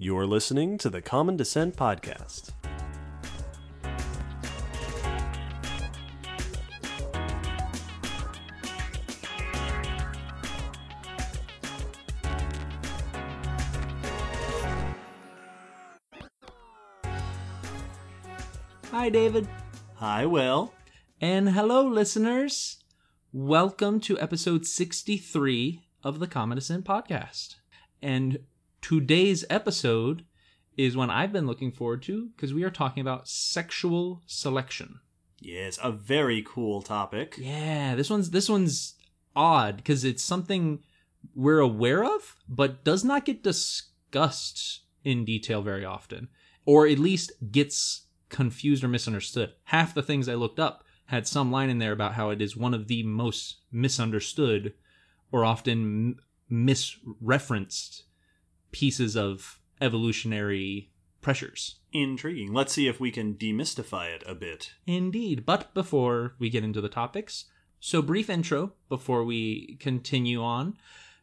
You're listening to the Common Descent Podcast. Hi, David. Hi, Will. And hello, listeners. Welcome to episode 63 of the Common Descent podcast. And today's episode is one I've been looking forward to because we are talking about sexual selection. Yes, a very cool topic. Yeah, this one's this one's odd because it's something we're aware of, but does not get discussed in detail very often, or at least gets confused or misunderstood. Half the things I looked up had some line in there about how it is one of the most misunderstood or often misreferenced pieces of evolutionary pressures. Intriguing. Let's see if we can demystify it a bit. Indeed. But before we get into the topics, so brief intro before we continue on.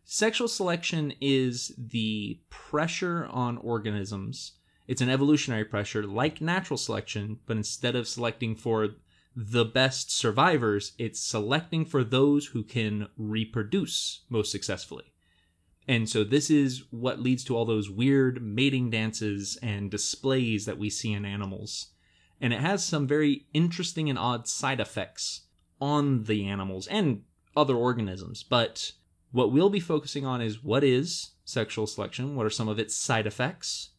Sexual selection is the pressure on organisms. It's an evolutionary pressure like natural selection, but instead of selecting for the best survivors, it's selecting for those who can reproduce most successfully. And so this is what leads to all those weird mating dances and displays that we see in animals. And it has some very interesting and odd side effects on the animals and other organisms. But what we'll be focusing on is what is sexual selection? What are some of its side effects?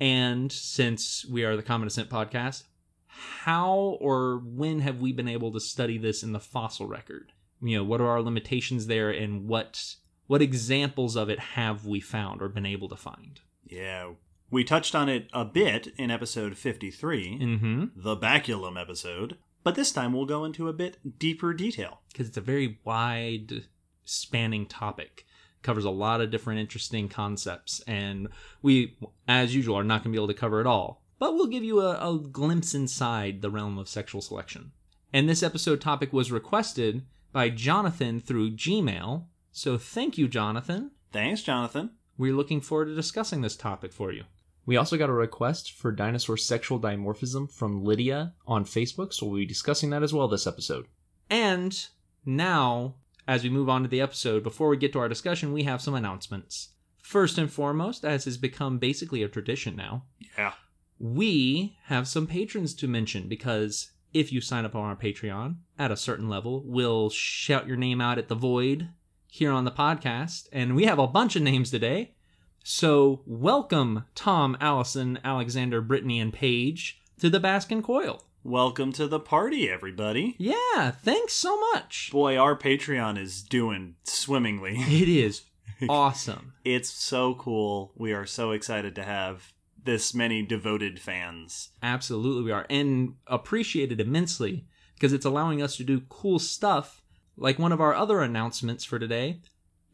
And since we are the Common Descent podcast, how or when have we been able to study this in the fossil record? You know, what are our limitations there and what what examples of it have we found or been able to find? Yeah. We touched on it a bit in episode 53, Mm-hmm. the baculum episode, but this time we'll go into a bit deeper detail. Because it's a very wide spanning topic. Covers a lot of different interesting concepts, and we, as usual, are not going to be able to cover it all. But we'll give you a, a glimpse inside the realm of sexual selection. And this episode topic was requested by Jonathan through Gmail. So thank you, Jonathan. Thanks, Jonathan. We're looking forward to discussing this topic for you. We also got a request for dinosaur sexual dimorphism from Lydia on Facebook, so we'll be discussing that as well this episode. And now, as we move on to the episode, before we get to our discussion, we have some announcements. First and foremost, as has become basically a tradition now, Yeah. we have some patrons to mention because if you sign up on our Patreon at a certain level, we'll shout your name out at the void here on the podcast. And we have a bunch of names today. So welcome Tom, Allison, Alexander, Brittany, and Paige to the Baskin Coil. Welcome to the party, everybody. Yeah, thanks so much. Boy, our Patreon is doing swimmingly. It is awesome. It's so cool. We are so excited to have this many devoted fans. Absolutely, we are, and appreciate it immensely because it's allowing us to do cool stuff. Like one of our other announcements for today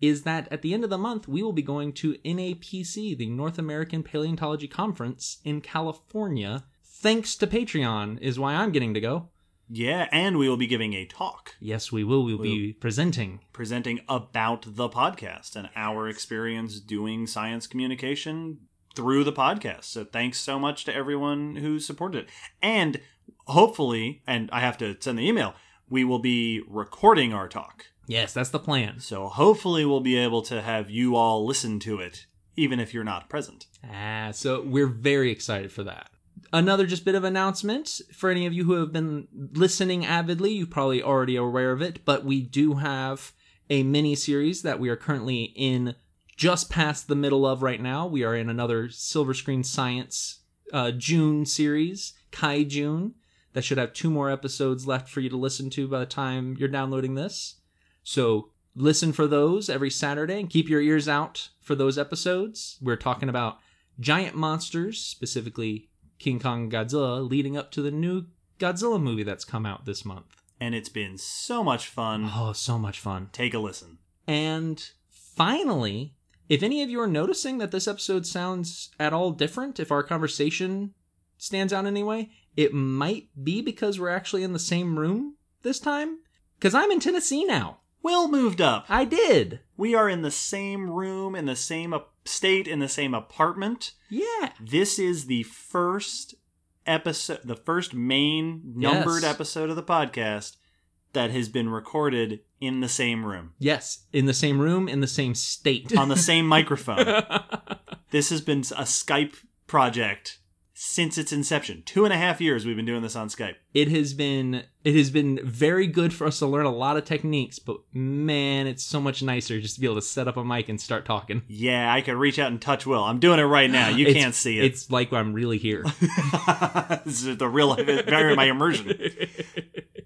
is that at the end of the month, we will be going to NAPC, the North American Paleontology Conference in California. Thanks to Patreon, is why I'm getting to go. Yeah, and we will be giving a talk Yes, we will. We'll be presenting. presenting about the podcast and our experience doing science communication through the podcast. So thanks so much to everyone who supported it. And hopefully, and I have to send the email, we will be recording our talk. Yes, that's the plan. So hopefully we'll be able to have you all listen to it even if you're not present. Ah, so we're very excited for that. Another just bit of announcement for any of you who have been listening avidly, you probably already are aware of it, but we do have a mini series that we are currently in just past the middle of right now. We are in another Silver Screen Science uh, June series, Kaiju June, that should have two more episodes left for you to listen to by the time you're downloading this. So listen for those every Saturday and keep your ears out for those episodes. We're talking about giant monsters, specifically King Kong Godzilla, leading up to the new Godzilla movie that's come out this month. And it's been so much fun. Oh, so much fun. Take a listen. And finally, if any of you are noticing that this episode sounds at all different, if our conversation stands out anyway, it might be because we're actually in the same room this time. Because I'm in Tennessee now. Will moved up. I did. We are in the same room, in the same state, in the same apartment. Yeah. This is the first episode, the first main numbered Yes. episode of the podcast that has been recorded in the same room, Yes, in the same room, in the same state. on the same microphone. This has been a Skype project since its inception. Two and a half years we've been doing this on Skype. it has been it has been very good for us to learn a lot of techniques, but man, it's so much nicer just to be able to set up a mic and start talking. Yeah, I could reach out and touch Will. I'm doing it right now. You can't see it. It's like I'm really here. this is the real life very my immersion.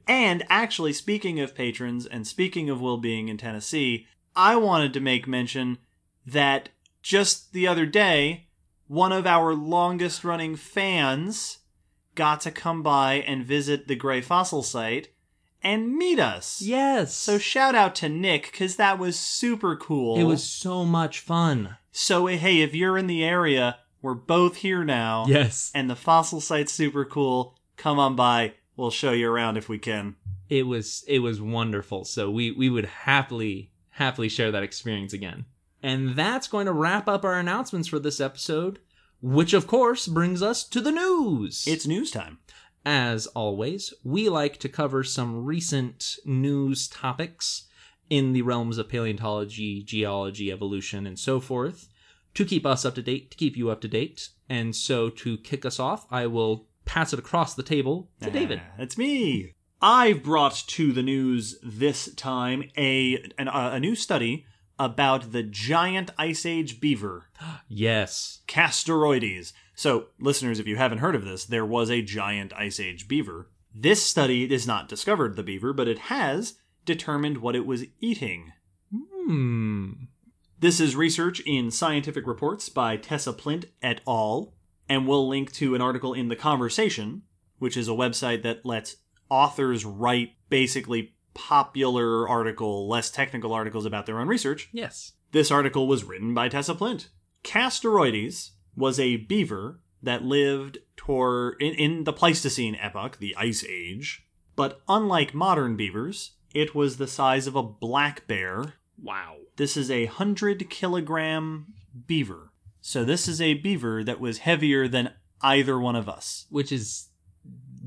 And actually, speaking of patrons and speaking of Will being in Tennessee, I wanted to make mention that just the other day, one of our longest running fans got to come by and visit the Gray Fossil site and meet us. yes. So shout out to Nick because that was super cool. it was so much fun. so hey, if you're in the area, we're both here now. Yes. And the fossil site's super cool. Come on by. We'll show you around if we can. It was it was wonderful. So we we would happily happily share that experience again. And that's going to wrap up our announcements for this episode, which of course brings us to the news. It's news time. As always, we like to cover some recent news topics in the realms of paleontology, geology, evolution, and so forth to keep us up to date, to keep you up to date. And so to kick us off, I will pass it across the table to David. Ah, It's me. I've brought to the news this time a an, uh, a new study about the giant ice age beaver, Yes. Castoroides. So, listeners, if you haven't heard of this, there was a giant ice age beaver. This study has not discovered the beaver, but it has determined what it was eating. Hmm. This is research in Scientific Reports by Tessa Plint et al. And we'll link to an article in The Conversation, which is a website that lets authors write basically popular article, less technical articles about their own research. Yes. This article was written by Tessa Plint. Castoroides was a beaver that lived toward in, in the Pleistocene epoch, the Ice Age. But unlike modern beavers, it was the size of a black bear Wow. this is a 100 kilogram beaver. So this is a beaver that was heavier than either one of us. Which is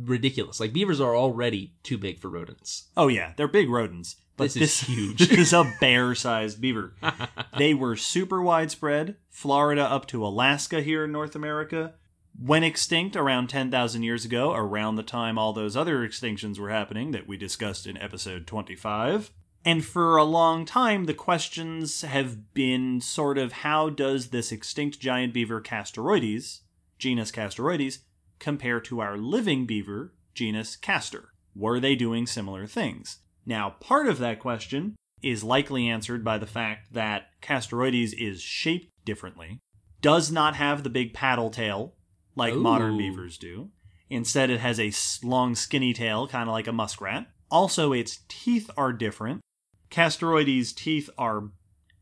ridiculous. Like beavers are already too big for rodents. Oh yeah, they're big rodents. But This is huge. this is a bear-sized beaver. they were super widespread, Florida up to Alaska here in North America. Went extinct around 10,000 years ago, around the time all those other extinctions were happening that we discussed in episode 25. And for a long time, the questions have been sort of how does this extinct giant beaver Castoroides, genus Castoroides, compare to our living beaver, genus Castor? Were they doing similar things? Now, part of that question is likely answered by the fact that Castoroides is shaped differently, does not have the big paddle tail like modern beavers do. Instead, it has a long, skinny tail, kind of like a muskrat. Also, its teeth are different. Castoroides' teeth are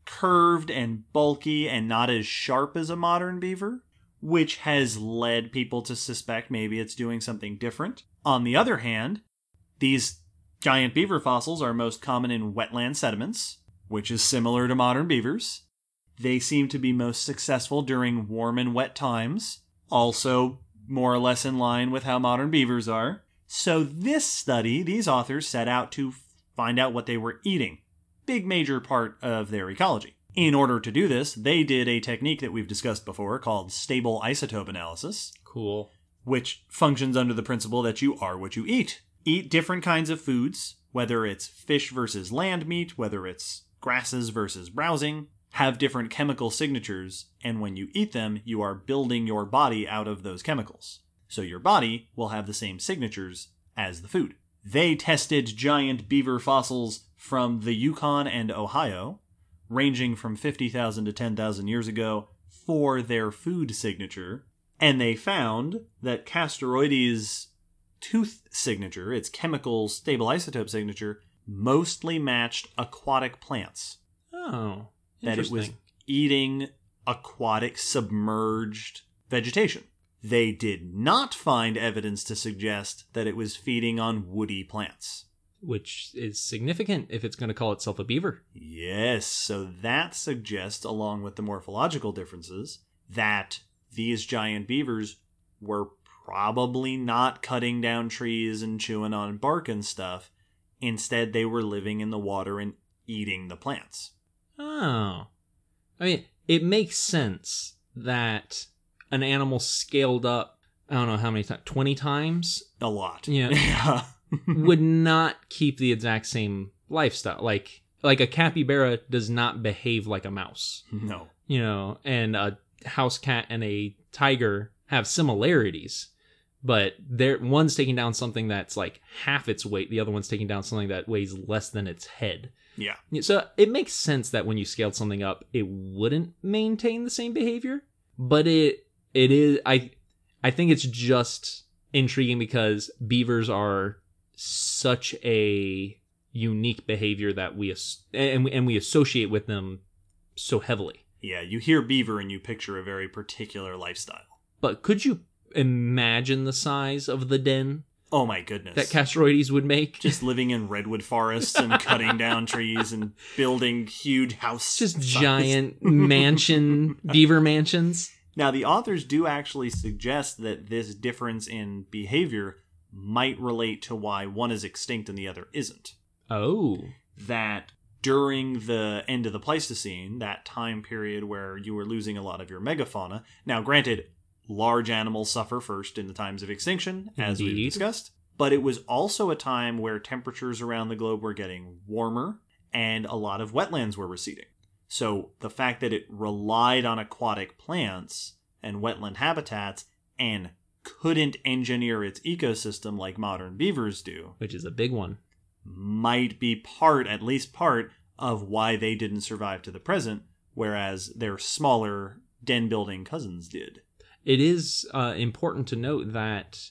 curved and bulky and not as sharp as a modern beaver, which has led people to suspect maybe it's doing something different. On the other hand, these giant beaver fossils are most common in wetland sediments, which is similar to modern beavers. They seem to be most successful during warm and wet times, also more or less in line with how modern beavers are. So, this study, these authors set out to find out what they were eating. Big major part of their ecology. In order to do this, they did a technique that we've discussed before called stable isotope analysis Cool. which functions under the principle that you are what you eat. Eat different kinds of foods, whether it's fish versus land meat, whether it's grasses versus browsing, have different chemical signatures, and when you eat them, you are building your body out of those chemicals. So your body will have the same signatures as the food. They tested giant beaver fossils from the Yukon and Ohio, ranging from 50,000 to 10,000 years ago, for their food signature, and they found that Castoroides' tooth signature, its chemical stable isotope signature, mostly matched aquatic plants. Oh. That it was eating aquatic submerged vegetation. They did not find evidence to suggest that it was feeding on woody plants. Which is significant if it's going to call itself a beaver. Yes, so that suggests, along with the morphological differences, that these giant beavers were probably not cutting down trees and chewing on bark and stuff. Instead, they were living in the water and eating the plants. Oh. I mean, it makes sense that an animal scaled up, I don't know how many times, 20 times, A lot. Yeah. would not keep the exact same lifestyle. Like, like a capybara does not behave like a mouse, no. you know, and a house cat and a tiger have similarities. But they're one's taking down something that's like half its weight, the other one's taking down something that weighs less than its head. Yeah. Yeah, So it makes sense that when you scaled something up, it wouldn't maintain the same behavior. But it it is I I think it's just intriguing because beavers are such a unique behavior that we as- and we, and we associate with them so heavily. Yeah, you hear beaver and you picture a very particular lifestyle. But could you imagine the size of the den Oh my goodness. that Castoroides would make? just living in redwood forests and cutting down trees and building huge houses. just size. giant mansion beaver mansions. Now, the authors do actually suggest that this difference in behavior might relate to why one is extinct and the other isn't. Oh. That during the end of the Pleistocene, that time period where you were losing a lot of your megafauna. Now, granted, large animals suffer first in the times of extinction, as we've discussed, but it was also a time where temperatures around the globe were getting warmer and a lot of wetlands were receding. So the fact that it relied on aquatic plants and wetland habitats and couldn't engineer its ecosystem like modern beavers do Which is a big one. might be part, at least part, of why they didn't survive to the present, whereas their smaller den building cousins did. It is uh, important to note that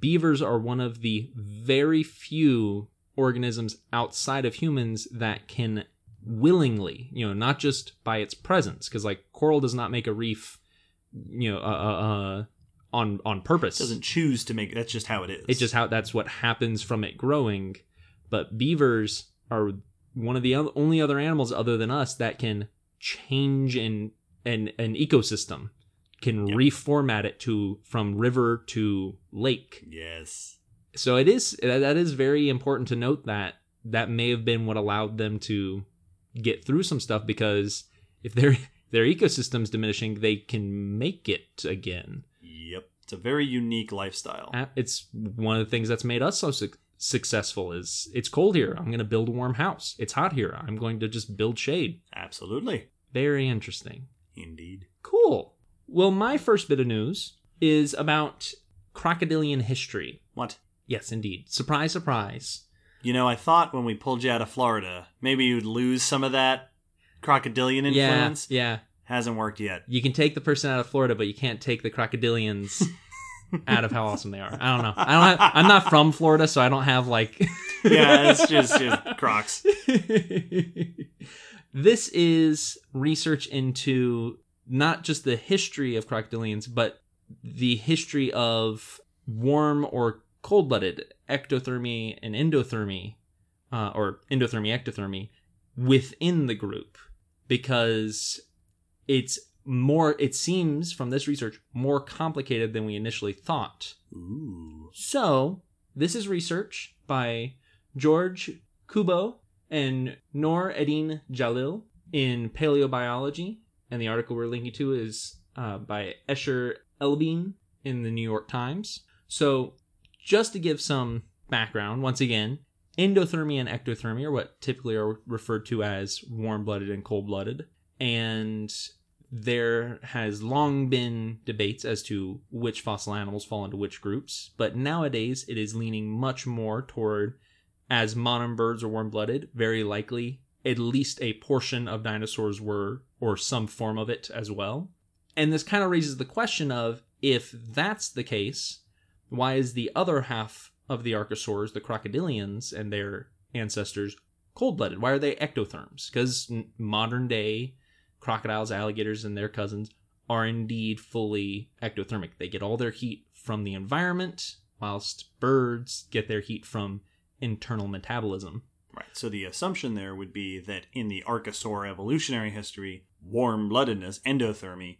beavers are one of the very few organisms outside of humans that can willingly, you know, not just by its presence, because like coral does not make a reef, you know, uh, uh, uh, on on purpose. Doesn't choose to make that's just how it is. It's just how that's what happens from it growing. But beavers are one of the only other animals other than us that can change an an, an ecosystem, can Yep. reformat it to from river to lake. Yes. So it is that that is very important to note that that may have been what allowed them to get through some stuff because if their their ecosystem's diminishing, they can make it again. It's a very unique lifestyle. Uh, it's one of the things that's made us so suc successful is it's cold here i'm going to build a warm house it's hot here i'm going to just build shade Absolutely. very interesting Indeed. cool well my first bit of news is about crocodilian history What? yes indeed surprise surprise You know, I thought when we pulled you out of Florida, maybe you'd lose some of that crocodilian yeah influence. yeah Hasn't worked yet. you can take the person out of florida but you can't take the crocodilians out of how awesome they are i don't know i don't have, i'm not from florida so i don't have like Yeah, it's just, just crocs. this is research into not just the history of crocodilians, but the history of warm or cold blooded ectothermy and endothermy, uh, or endothermy, ectothermy within the group because it's more, it seems from this research, more complicated than we initially thought. Ooh. So, this is research by George Cubo and Nour-Eddine Jalil in Paleobiology. And the article we're linking to is uh, by Asher Elbein in the New York Times. So, just to give some background, once again, endothermy and ectothermy are what typically are referred to as warm blooded and cold blooded. And there has long been debates as to which fossil animals fall into which groups, but nowadays it is leaning much more toward as modern birds are warm blooded, very likely at least a portion of dinosaurs were, or some form of it as well. And this kind of raises the question of if that's the case, why is the other half of the archosaurs, the crocodilians and their ancestors, cold blooded? Why are they ectotherms? Because modern day crocodiles, alligators, and their cousins are indeed fully ectothermic. They get all their heat from the environment, whilst birds get their heat from internal metabolism. Right. So the assumption there would be that in the Archosaur evolutionary history, warm bloodedness, endothermy,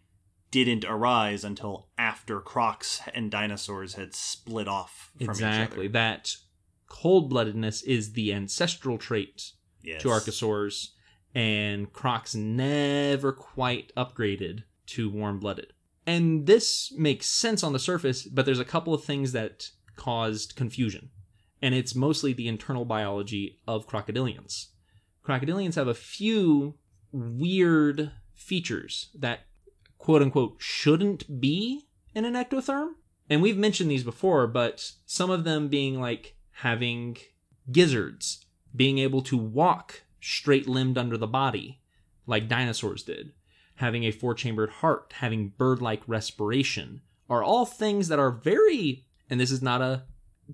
didn't arise until after crocs and dinosaurs had split off from exactly. each other. That cold bloodedness is the ancestral trait Yes. to archosaurs, and crocs never quite upgraded to warm blooded. And this makes sense on the surface, but there's a couple of things that caused confusion. And it's mostly the internal biology of crocodilians. Crocodilians have a few weird features that quote unquote shouldn't be in an ectotherm. And we've mentioned these before, but some of them being like having gizzards, being able to walk straight limbed under the body, like dinosaurs did, having a four chambered heart, having bird like respiration, are all things that are very, and this is not a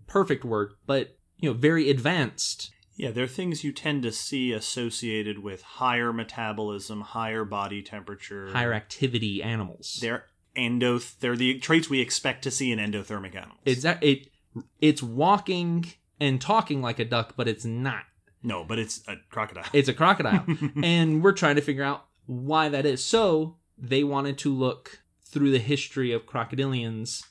perfect word, but you know, very advanced. Yeah, they're things you tend to see associated with higher metabolism, higher body temperature, higher activity animals. They're endo. They're the traits we expect to see in endothermic animals. It's that it it's walking and talking like a duck, but it's not. No, but it's a crocodile. It's a crocodile. and we're trying to figure out why that is. So they wanted to look through the history of crocodilians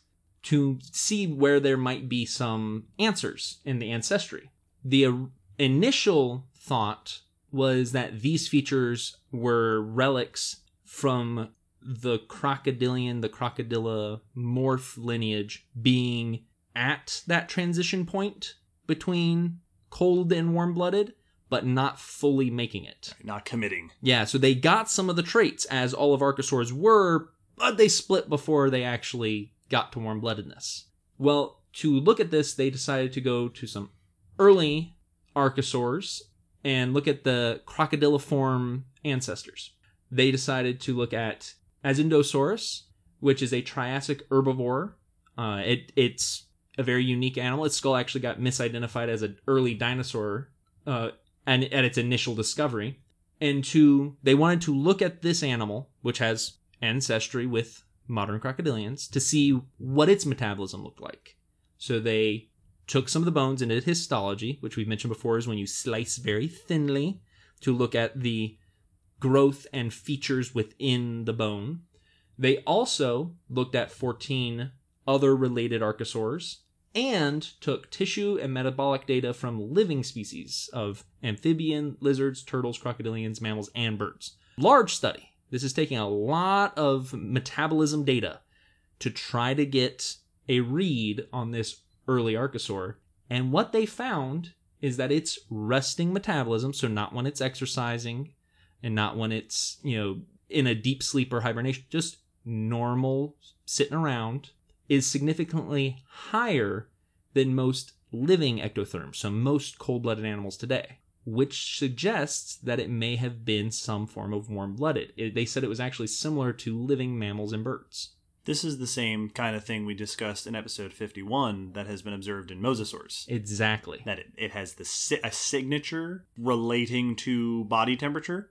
to see where there might be some answers in the ancestry. The initial thought was that these features were relics from the crocodilian, the crocodilla morph lineage being at that transition point between cold and warm blooded, but not fully making it. Not committing. Yeah, so they got some of the traits as all of Archosaurs were, but they split before they actually got to warm bloodedness. Well, to look at this, they decided to go to some early Archosaurs and look at the crocodiliform ancestors. They decided to look at Azendohsaurus, which is a Triassic herbivore. Uh, it it's a very unique animal. Its skull actually got misidentified as an early dinosaur uh, and at its initial discovery. And to they wanted to look at this animal, which has ancestry with modern crocodilians, to see what its metabolism looked like. So they took some of the bones and did histology, which we've mentioned before is when you slice very thinly to look at the growth and features within the bone. They also looked at 14 other related archosaurs and took tissue and metabolic data from living species of amphibian, lizards, turtles, crocodilians, mammals, and birds. Large study. This is taking a lot of metabolism data to try to get a read on this early archosaur. And what they found is that it's resting metabolism, so not when it's exercising and not when it's, you know, in a deep sleep or hibernation, just normal sitting around, is significantly higher than most living ectotherms, so most cold blooded animals today, which suggests that it may have been some form of warm blooded. They said it was actually similar to living mammals and birds. This is the same kind of thing we discussed in episode 51 that has been observed in mosasaurs. Exactly. That it, it has the si- a signature relating to body temperature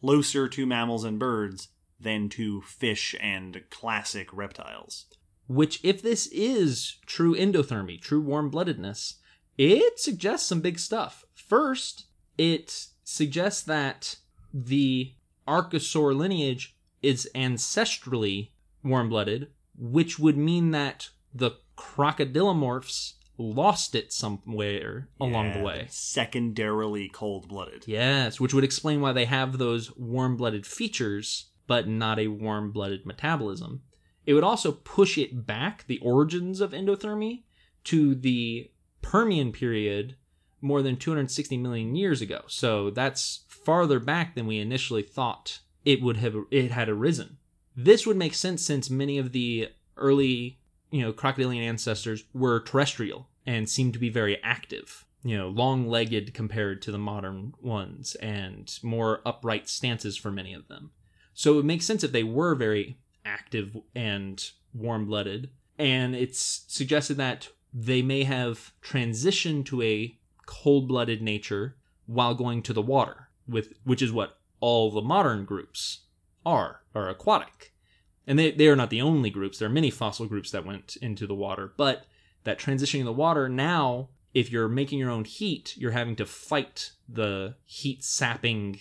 closer to mammals and birds than to fish and classic reptiles. Which, if this is true endothermy, true warm bloodedness, it suggests some big stuff. First, it suggests that the Archosaur lineage is ancestrally warm blooded, which would mean that the crocodilomorphs lost it somewhere along the way. Secondarily cold blooded. Yes, which would explain why they have those warm blooded features, but not a warm blooded metabolism. It would also push it back, the origins of endothermy, to the Permian period more than 260 million years ago. So that's farther back than we initially thought it would have it had arisen. This would make sense since many of the early, you know, crocodilian ancestors were terrestrial and seemed to be very active. You know, long-legged compared to the modern ones and more upright stances for many of them. So it would make sense if they were very active and warm-blooded. And it's suggested that they may have transitioned to a cold-blooded nature while going to the water with which is what all the modern groups are are aquatic. And they, they are not the only groups. There are many fossil groups that went into the water. But that transitioning the water now if you're making your own heat, you're having to fight the heat sapping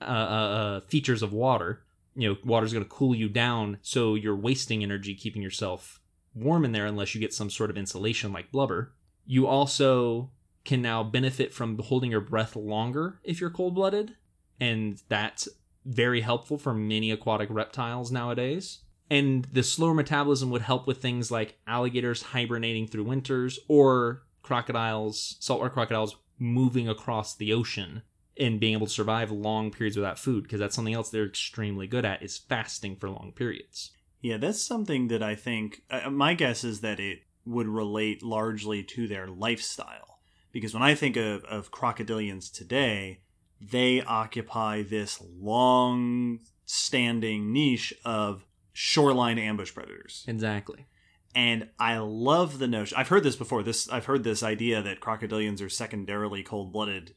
uh, uh, uh, features of water. You know, water's going to cool you down, so you're wasting energy keeping yourself warm in there unless you get some sort of insulation like blubber. You also can now benefit from holding your breath longer if you're cold blooded, and that's very helpful for many aquatic reptiles nowadays. And the slower metabolism would help with things like alligators hibernating through winters or crocodiles, saltwater crocodiles moving across the ocean and being able to survive long periods without food because that's something else they're extremely good at is fasting for long periods. Yeah, that's something that I think uh, my guess is that it would relate largely to their lifestyle. Because when I think of, of crocodilians today, they occupy this long standing niche of shoreline ambush predators. Exactly. And I love the notion. I've heard this before. This I've heard this idea that crocodilians are secondarily cold-blooded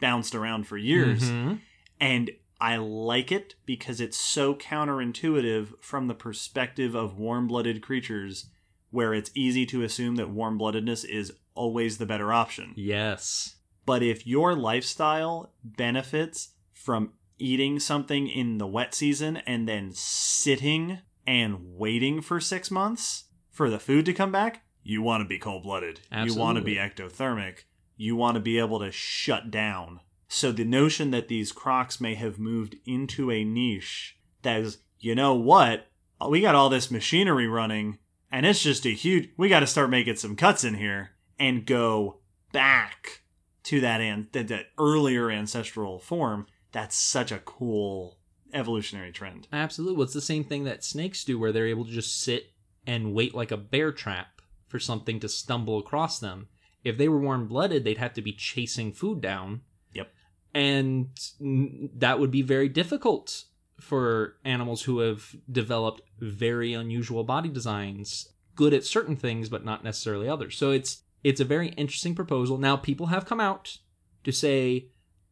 bounced around for years. Mhm. And I like it because it's so counterintuitive from the perspective of warm-blooded creatures where it's easy to assume that warm-bloodedness is always the better option. Yes. But if your lifestyle benefits from eating something in the wet season and then sitting and waiting for six months for the food to come back, you want to be cold blooded. You want to be ectothermic. You want to be able to shut down. So the notion that these crocs may have moved into a niche that is, you know what? We got all this machinery running and it's just a huge, we got to start making some cuts in here and go back to that and that, that earlier ancestral form that's such a cool evolutionary trend Absolutely. Well, it's the same thing that snakes do, where they're able to just sit and wait like a bear trap for something to stumble across them. If they were warm blooded, they'd have to be chasing food down. Yep. And that would be very difficult for animals who have developed very unusual body designs, good at certain things, but not necessarily others. So it's it's a very interesting proposal. Now, people have come out to say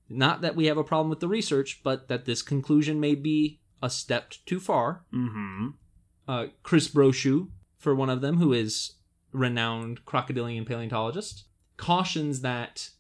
not that we have a problem with the research, but that this conclusion may be a step too far. mm-hmm Uh, Chris Brochu, for one of them, who is renowned crocodilian paleontologist, cautions that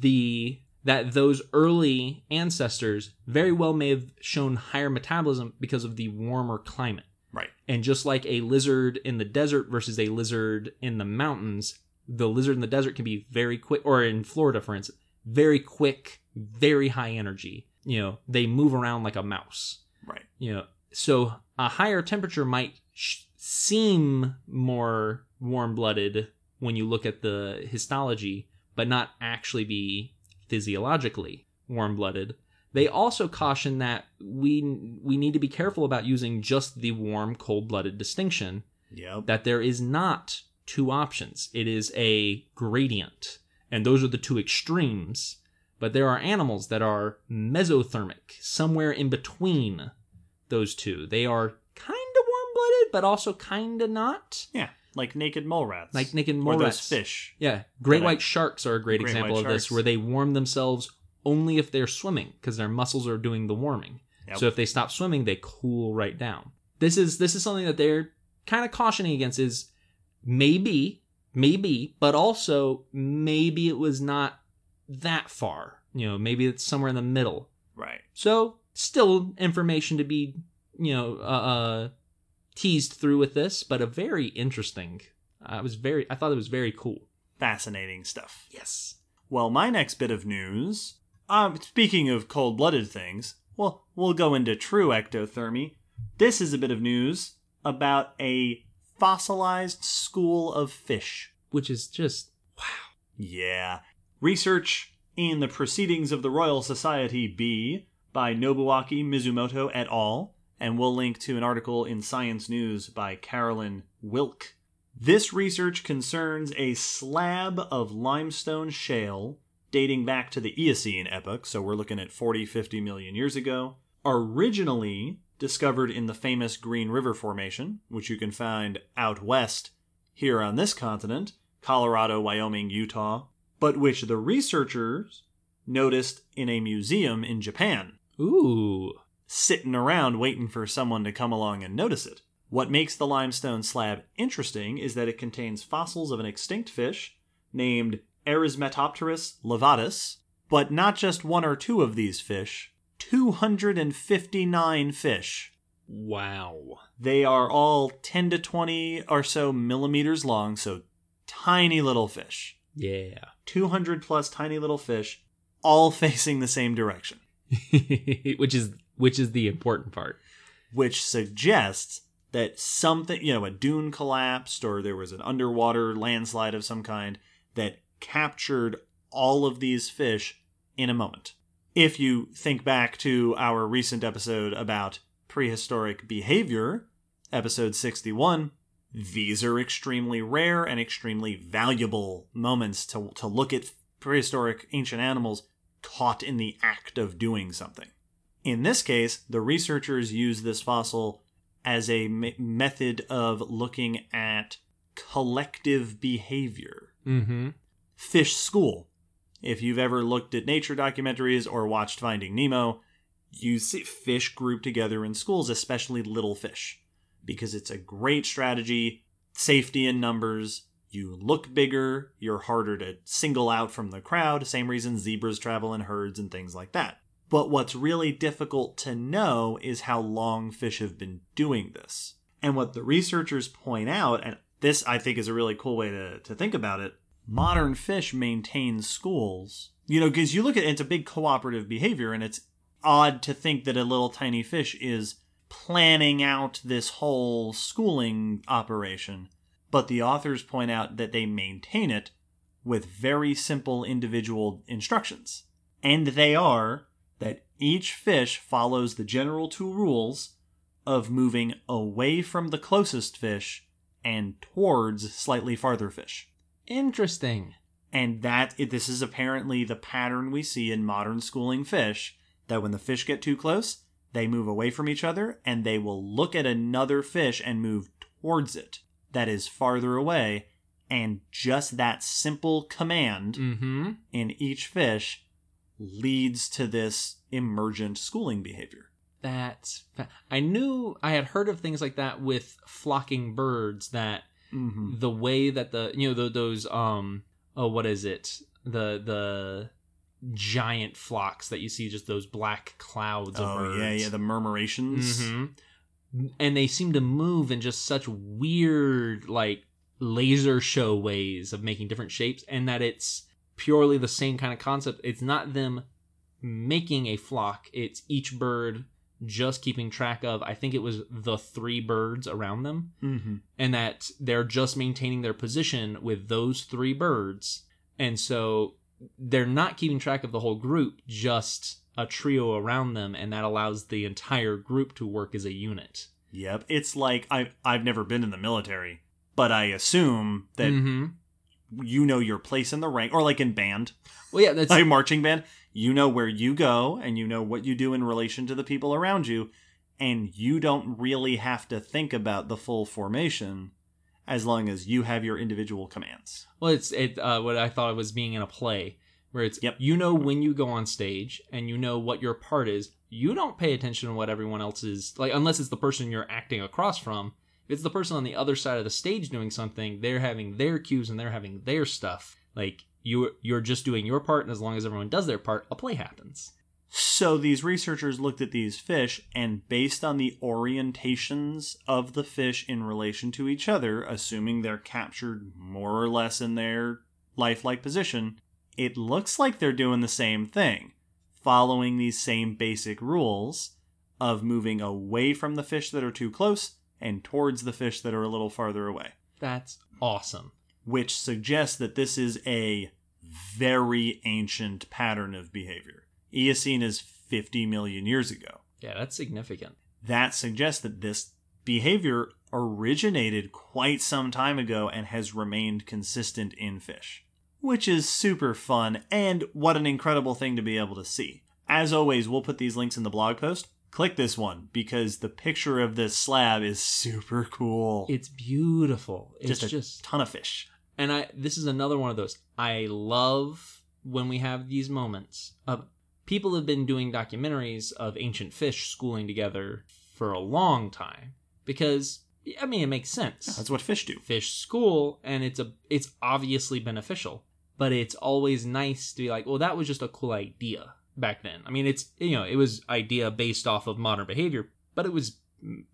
the that those early ancestors very well may have shown higher metabolism because of the warmer climate. right And just like a lizard in the desert versus a lizard in the mountains, the lizard in the desert can be very quick, or in Florida, for instance, very quick, very high energy. You know, they move around like a mouse. right You know, so a higher temperature might sh- seem more warm blooded when you look at the histology, but not actually be physiologically warm blooded. They also caution that we we need to be careful about using just the warm cold blooded distinction yep that there is not two options. It is a gradient, and those are the two extremes. But there are animals that are mesothermic, somewhere in between those two. They are kind of warm blooded, but also kind of not. yeah like naked mole rats Like naked or mole those rats. fish Yeah, great That I- white sharks are a great, Great example of this, sharks. where they warm themselves only if they're swimming because their muscles are doing the warming. Yep. So if they stop swimming, they cool right down. This is this is something that they're kind of cautioning against. Is maybe, maybe, but also maybe it was not that far. You know, maybe it's somewhere in the middle. right So still information to be, you know, uh, uh teased through with this, but a very interesting. I was very, I thought it was very cool. fascinating stuff Yes. well my next bit of news um speaking of cold-blooded things well we'll go into true ectothermy this is a bit of news about a fossilized school of fish Which is just wow. Yeah. Research in the Proceedings of the Royal Society B by Nobuaki Mizumoto et al. And we'll link to an article in Science News by Carolyn Wilke. This research concerns a slab of limestone shale dating back to the Eocene epoch, so we're looking at 40 50 million years ago, originally discovered in the famous Green River Formation, which you can find out west here on this continent, Colorado, Wyoming, Utah, but which the researchers noticed in a museum in Japan, ooh. Sitting around waiting for someone to come along and notice it. What makes the limestone slab interesting is that it contains fossils of an extinct fish named Erismatopterus levatus, but not just one or two of these fish, 259 fish. Wow. They are all 10 to 20 or so millimeters long, so tiny little fish. Yeah. 200 plus tiny little fish, all facing the same direction, which is which is the important part. which suggests that something, you know, a dune collapsed or there was an underwater landslide of some kind that captured all of these fish in a moment. If you think back to our recent episode about prehistoric behavior, episode 61, these are extremely rare and extremely valuable moments to, to look at prehistoric ancient animals caught in the act of doing something. In this case, the researchers use this fossil as a me- method of looking at collective behavior. Mm-hmm. Fish school. If you've ever looked at nature documentaries or watched Finding Nemo, you see fish grouped together in schools, especially little fish, because it's a great strategy. Safety in numbers. You look bigger, you're harder to single out from the crowd. Same reason zebras travel in herds and things like that. But what's really difficult to know is how long fish have been doing this. And what the researchers point out, and this I think is a really cool way to, to think about it, modern fish maintain schools. You know, because you look at it, it's a big cooperative behavior, and it's odd to think that a little tiny fish is planning out this whole schooling operation. But the authors point out that they maintain it with very simple individual instructions. And they are that each fish follows the general two rules of moving away from the closest fish and towards slightly farther fish. Interesting. And that this is apparently the pattern we see in modern schooling fish that when the fish get too close, they move away from each other and they will look at another fish and move towards it that is farther away. And just that simple command Mm-hmm. in each fish leads to this emergent schooling behavior. That's. Fa- I knew I had heard of things like that with flocking birds. That Mm-hmm. the way that the you know tho- those um oh what is it the the giant flocks that you see just those black clouds of Oh birds. yeah, yeah, the murmurations. hmm And they seem to move in just such weird, like laser show ways of making different shapes, and that it's purely the same kind of concept. It's not them making a flock, it's each bird just keeping track of, I think it was the three birds around them, Mm-hmm. and that they're just maintaining their position with those three birds. And so they're not keeping track of the whole group, just a trio around them, and that allows the entire group to work as a unit. Yep, it's like I I've never been in the military, but I assume that hmm you know your place in the rank, or like in band, Well, yeah, that's like marching band, you know where you go and you know what you do in relation to the people around you, and you don't really have to think about the full formation as long as you have your individual commands. well, it's it. Uh, what I thought it was being in a play, where it's Yep. you know when you go on stage and you know what your part is. You don't pay attention to what everyone else is like, unless it's the person you're acting across from. If it's the person on the other side of the stage doing something, they're having their cues and they're having their stuff. Like you, you're just doing your part, and as long as everyone does their part, a play happens. So these researchers looked at these fish, and based on the orientations of the fish in relation to each other, assuming they're captured more or less in their lifelike position, it looks like they're doing the same thing, following these same basic rules of moving away from the fish that are too close and towards the fish that are a little farther away, That's awesome. which suggests that this is a very ancient pattern of behavior. Eocene is 50 million years ago. Yeah, that's significant. That suggests that this behavior originated quite some time ago and has remained consistent in fish, which is super fun and what an incredible thing to be able to see. As always, we'll put these links in the blog post. Click this one because the picture of this slab is super cool. It's beautiful. It's just a just ton of fish. and I this is another one of those. I love when we have these moments of people have been doing documentaries of ancient fish schooling together for a long time because I mean, it makes sense. That's what fish do. Fish school, and it's a it's obviously beneficial, but it's always nice to be like, well, that was just a cool idea back then. I mean, it's you know, it was idea based off of modern behavior, but it was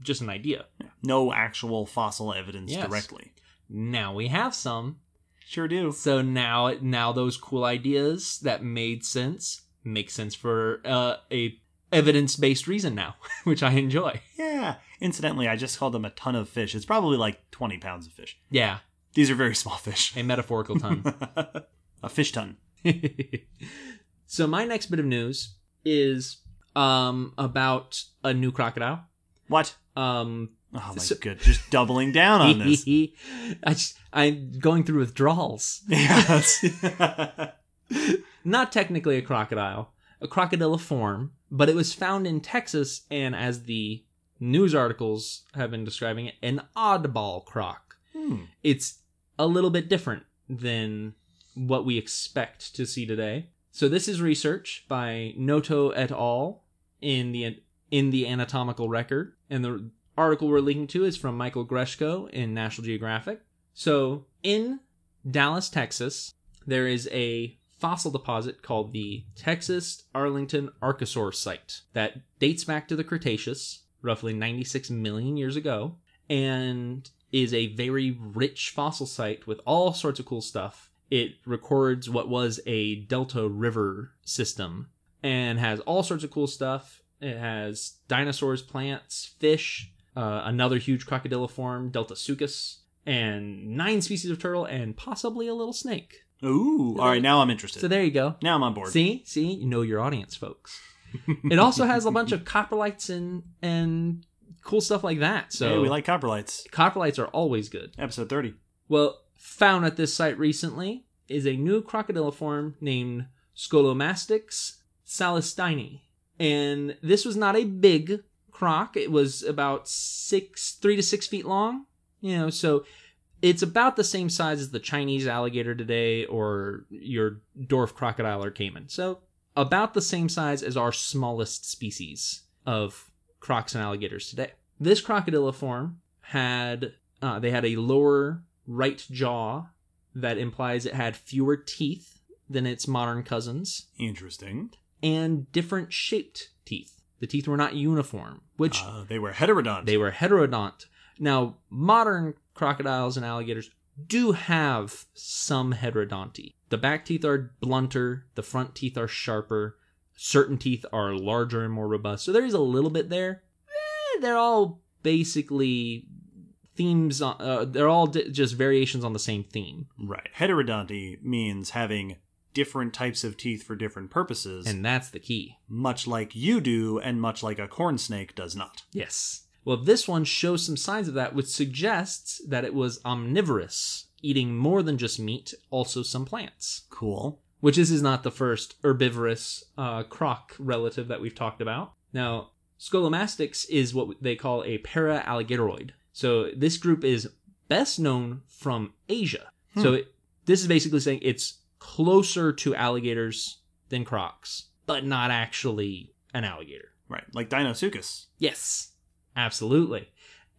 just an idea. No actual fossil evidence Yes. directly. Now we have some, Sure do. so now now those cool ideas that made sense make sense for uh, a evidence based reason now, which I enjoy. Yeah. Incidentally, I just called them a ton of fish. It's probably like 20 pounds of fish. Yeah, These are very small fish. a metaphorical ton. a fish ton. so my next bit of news is um about a new crocodile. What? Um Oh my So- god, just doubling down on this. I just, I'm going through withdrawals. yeah, Not technically a crocodile, a crocodiliform, but it was found in Texas, and as the news articles have been describing it, an oddball croc. Hmm. It's a little bit different than what we expect to see today. So this is research by Noto et al. in the in the anatomical record, and the article we're linking to is from Michael Greshko in National Geographic. So in Dallas, Texas, there is a fossil deposit called the Texas Arlington Archosaur site that dates back to the Cretaceous, roughly 96 million years ago, and is a very rich fossil site with all sorts of cool stuff. It records what was a delta river system and has all sorts of cool stuff. It has dinosaurs, plants, fish, uh, another huge crocodiliform, Deltasuchus, and nine species of turtle, and possibly a little snake. Ooh, all right. Now I'm interested. So there you go. now I'm on board. See, see, you know your audience, folks. it also has a bunch of coprolites and and cool stuff like that. So hey, we like coprolites. coprolites are always good. Episode 30. Well, found at this site recently is a new crocodiliform named Scolomastax sahlsteini. And this was not a big croc. It was about six, three to six feet long. You know, so it's about the same size as the Chinese alligator today or your dwarf crocodile or caiman. So about the same size as our smallest species of crocs and alligators today. This crocodiliform had uh, they had a lower right jaw that implies it had fewer teeth than its modern cousins Interesting. and different shaped teeth. The teeth were not uniform, which Uh, they were heterodont. they were heterodont. Now, modern crocodiles and alligators do have some heterodonty. The back teeth are blunter, the front teeth are sharper, certain teeth are larger and more robust. So there is a little bit there. Eh, they're all basically themes, uh, they're all di- just variations on the same theme. Right. Heterodonty means having different types of teeth for different purposes, And that's the key. much like you do, and much like a corn snake does not. Yes. Well, this one shows some signs of that, which suggests that it was omnivorous, eating more than just meat, also some plants. Cool. Which this is not the first herbivorous uh, croc relative that we've talked about. Now, Scolomastax is what they call a para-alligatoid. So this group is best known from Asia. So hmm. it, this is basically saying it's closer to alligators than crocs, but not actually an alligator. Right. Like Deinosuchus. Yes, absolutely.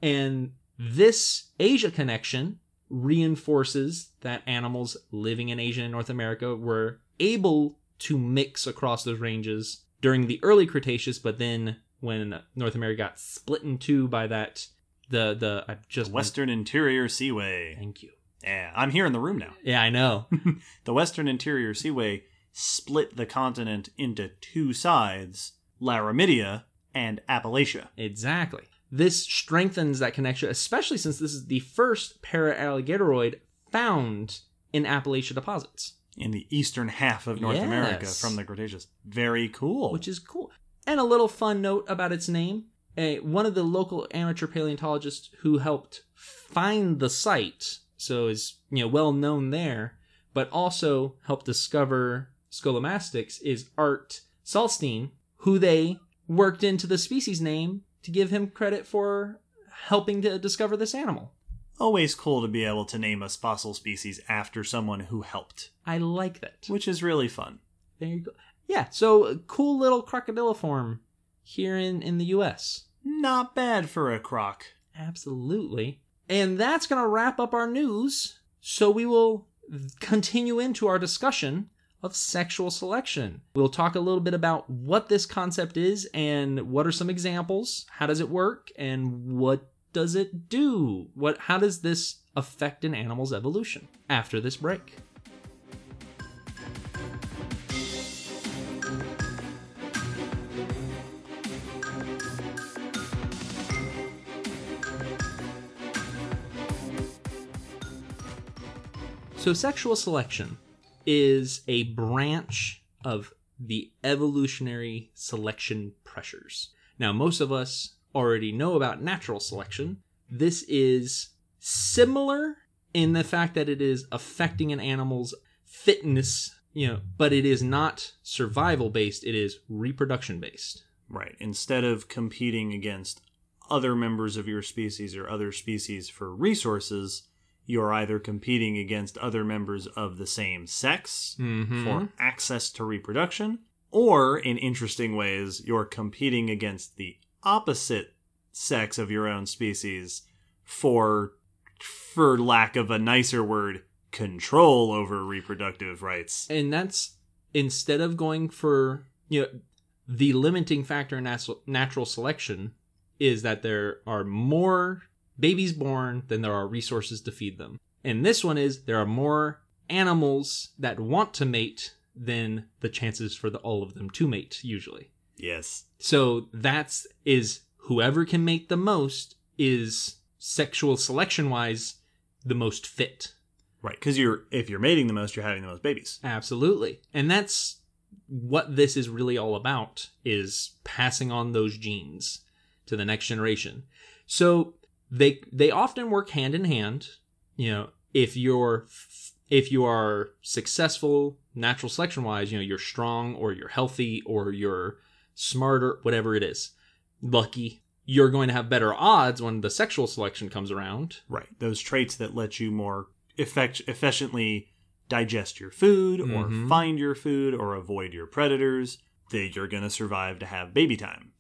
And this Asia connection reinforces that animals living in Asia and North America were able to mix across those ranges during the early Cretaceous, but then when North America got split in two by that the the I've just Western Interior Seaway. Thank you. Yeah, I'm here in the room now. Yeah, I know. The Western Interior Seaway split the continent into two sides Laramidia and Appalachia. Exactly. This strengthens that connection, especially since this is the first para-alligatoid found in Appalachia deposits. in the eastern half of North America from the Cretaceous. Very cool. which is cool. And a little fun note about its name: a, one of the local amateur paleontologists who helped find the site, so is you know well known there, but also helped discover Scolomastax is Art Sahlstein, who they worked into the species name to give him credit for helping to discover this animal. Always cool to be able to name a fossil species after someone who helped, I like that. which is really fun. There you go. Yeah, so cool little crocodiliform here in in the U.S. Not bad for a croc. Absolutely. And that's going to wrap up our news. So we will continue into our discussion of sexual selection. We'll talk a little bit about what this concept is and what are some examples, how does it work, and what does it do? What how does this affect an animal's evolution after this break? So, sexual selection is a branch of the evolutionary selection pressures. Now, most of us already know about natural selection. This is similar in the fact that it is affecting an animal's fitness, you know, but it is not survival based, it is reproduction based. Right. Instead of competing against other members of your species or other species for resources, you're either competing against other members of the same sex Mhm. for access to reproduction, or in interesting ways, you're competing against the opposite sex of your own species for, for lack of a nicer word, control over reproductive rights. and that's instead of going for you know the limiting factor in natural selection is that there are more babies born than there are resources to feed them and this one is there are more animals that want to mate than the chances for the, all of them to mate usually Yes. so that's is whoever can mate the most is sexual selection wise the most fit Right. Because you're if you're mating the most, you're having the most babies. Absolutely. And that's what this is really all about is passing on those genes to the next generation. So they they often work hand in hand, you know, if you're if you are successful natural selection wise, you know, you're strong or you're healthy or you're smarter, whatever it is. Lucky, you're going to have better odds when the sexual selection comes around. Right. Those traits that let you more effect- efficiently digest your food or Mhm. find your food or avoid your predators, that you're going to survive to have baby time.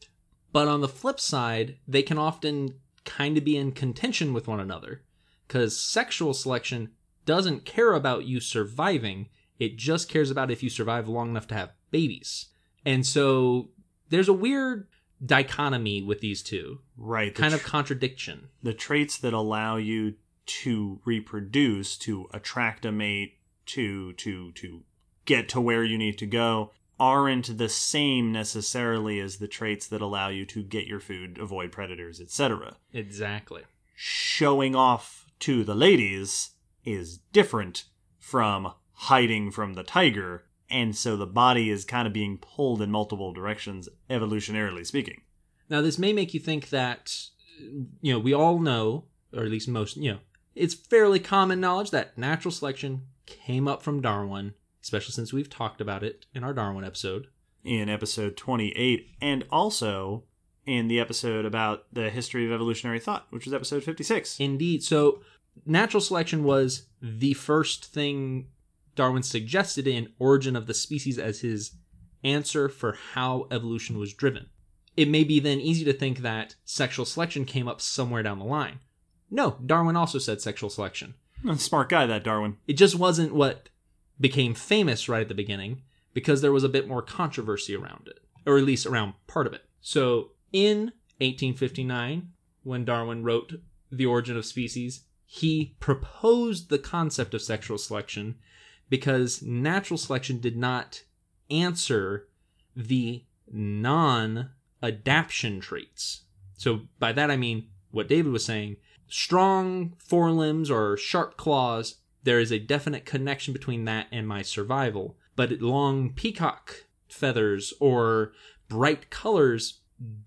But on the flip side, they can often kind of be in contention with one another because sexual selection doesn't care about you surviving, it just cares about if you survive long enough to have babies. And so there's a weird dichotomy with these two, Right. The kind of tr- contradiction. the traits that allow you to reproduce, to attract a mate, to to to get to where you need to go aren't the same necessarily as the traits that allow you to get your food, avoid predators, etc. Exactly. Showing off to the ladies is different from hiding from the tiger, and so the body is kind of being pulled in multiple directions evolutionarily speaking. Now, this may make you think that, you know, we all know, or at least most, you know, it's fairly common knowledge that natural selection came up from Darwin, especially since we've talked about it in our Darwin episode. in episode 28 and also in the episode about the history of evolutionary thought which was episode 56 Indeed. So, natural selection was the first thing Darwin suggested in Origin of the Species as his answer for how evolution was driven. It may be then easy to think that sexual selection came up somewhere down the line. No, Darwin also said sexual selection. smart guy that darwin It just wasn't what became famous right at the beginning because there was a bit more controversy around it, or at least around part of it. So, in 1859, when Darwin wrote The Origin of Species, he proposed the concept of sexual selection because natural selection did not answer the non adaption traits. So, by that I mean what David was saying strong forelimbs or sharp claws, there is a definite connection between that and my survival. But long peacock feathers or bright colors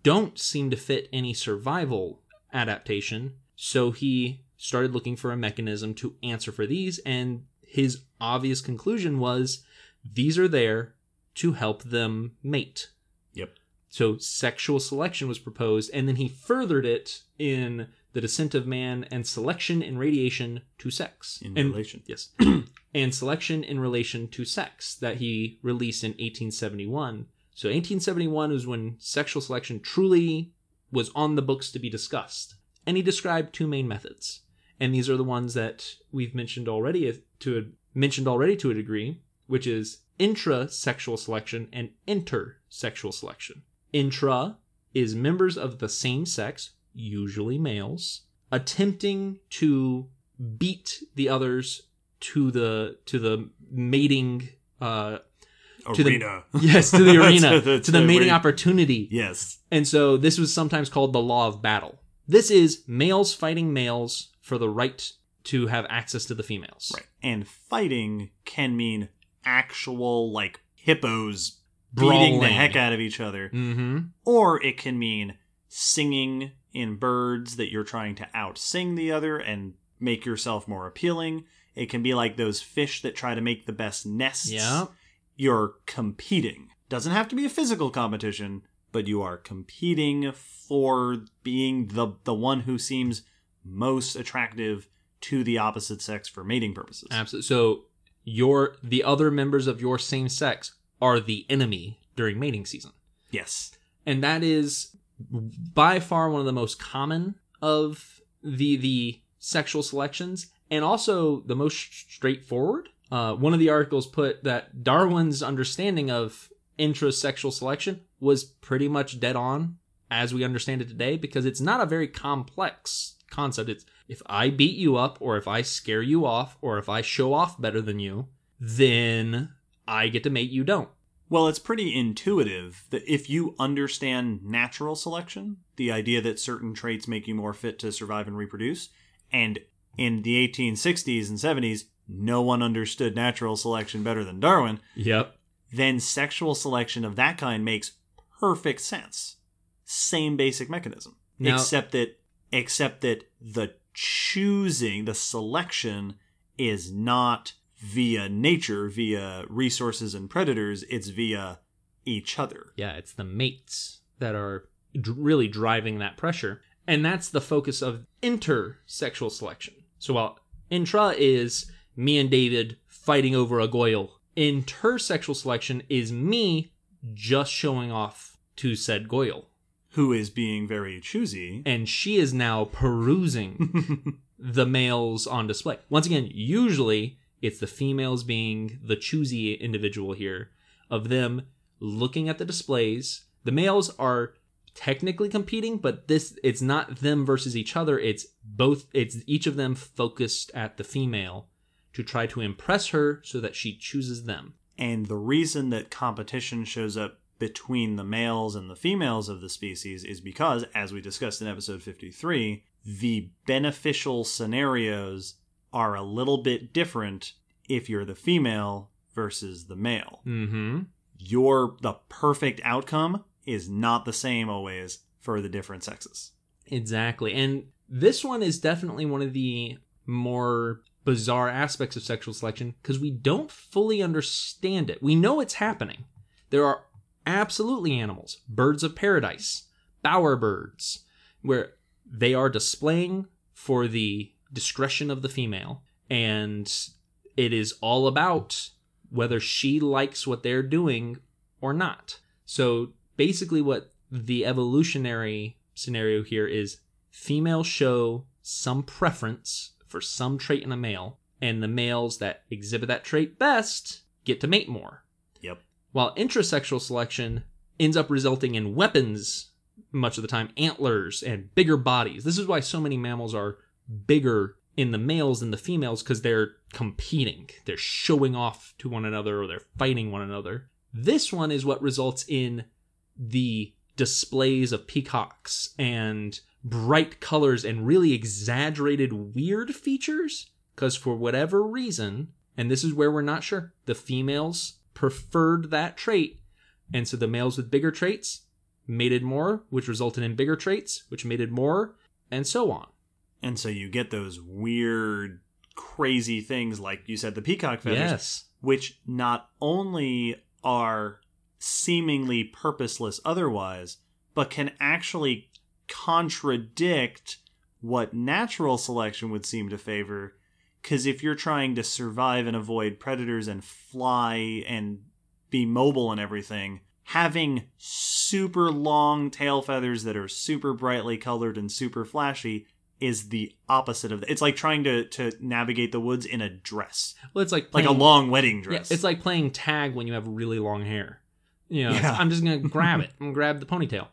don't seem to fit any survival adaptation. So he started looking for a mechanism to answer for these, and his obvious conclusion was these are there to help them mate. Yep. So sexual selection was proposed, and then he furthered it in The Descent of Man and Selection in Radiation to Sex. in and, relation Yes. and Selection in Relation to Sex that he released in 1871. So 1871 was when sexual selection truly was on the books to be discussed. And he described two main methods. And these are the ones that we've mentioned already uh, to a, mentioned already to a degree, which is intra-sexual selection and intersexual selection. Intra is members of the same sex, usually males, attempting to beat the others to the to the mating uh to the- Arena. yes to the arena To to the- the, to the mating ring. opportunity yes. and so this was sometimes called the law of battle this is males fighting males for the right to have access to the females Right. And fighting can mean actual like hippos beating the heck out of each other, mm-hmm or it can mean singing in birds that you're trying to out sing the other and make yourself more appealing. It can be like those fish that try to make the best nests. yeah You're competing. Doesn't have to be a physical competition, but you are competing for being the the one who seems most attractive to the opposite sex for mating purposes. absolutely so your the other members of your same sex are the enemy during mating season Yes. and that is by far one of the most common of the the sexual selections and also the most straightforward. Uh, one of the articles put that darwin's understanding of intrasexual selection was pretty much dead on as we understand it today because it's not a very complex concept. It's if i beat you up or if i scare you off or if i show off better than you then i get to mate you don't Well, it's pretty intuitive that if you understand natural selection, the idea that certain traits make you more fit to survive and reproduce, and in the 1860s and 70s, no one understood natural selection better than Darwin, yep then sexual selection of that kind makes perfect sense. Same basic mechanism. Now- except that except that the choosing, the selection is not via nature, via resources and predators, it's via each other. Yeah, it's the mates that are d- really driving that pressure. And that's the focus of intersexual selection. So while intra is me and David fighting over a goyle, intersexual selection is me just showing off to said goyle. Who is being very choosy. And she is now perusing the males on display. Once again, usually it's the females being the choosy individual here, of them looking at the displays. The males are technically competing, but this it's not them versus each other. It's both it's each of them focused at the female to try to impress her so that she chooses them. And the reason that competition shows up between the males and the females of the species is because, as we discussed in episode 53, the beneficial scenarios are a little bit different if you're the female versus the male. Mm-hmm. Your the perfect outcome is not the same always for the different sexes. Exactly. And this one is definitely one of the more bizarre aspects of sexual selection because we don't fully understand it. We know it's happening. There are absolutely animals, birds of paradise, bowerbirds, where they are displaying for the discretion of the female. And it is all about whether she likes what they're doing or not. So basically, what the evolutionary scenario here is females show some preference for some trait in a male, and the males that exhibit that trait best get to mate more. Yep. While intrasexual selection ends up resulting in weapons much of the time, antlers and bigger bodies. This is why so many mammals are bigger in the males than the females because they're competing. They're showing off to one another or they're fighting one another. This one is what results in the displays of peacocks and bright colors and really exaggerated weird features because for whatever reason and this is where we're not sure the females preferred that trait and so the males with bigger traits mated more which resulted in bigger traits which mated more and so on And so you get those weird, crazy things like you said, the peacock feathers, yes which not only are seemingly purposeless otherwise, but can actually contradict what natural selection would seem to favor. Because if you're trying to survive and avoid predators and fly and be mobile and everything, having super long tail feathers that are super brightly colored and super flashy is the opposite of that. It's like trying to to navigate the woods in a dress, Well, it's like like a long wedding Yeah, dress. it's like playing tag when you have really long hair. You know, Yeah. I'm just gonna grab it. I'm gonna grab the ponytail.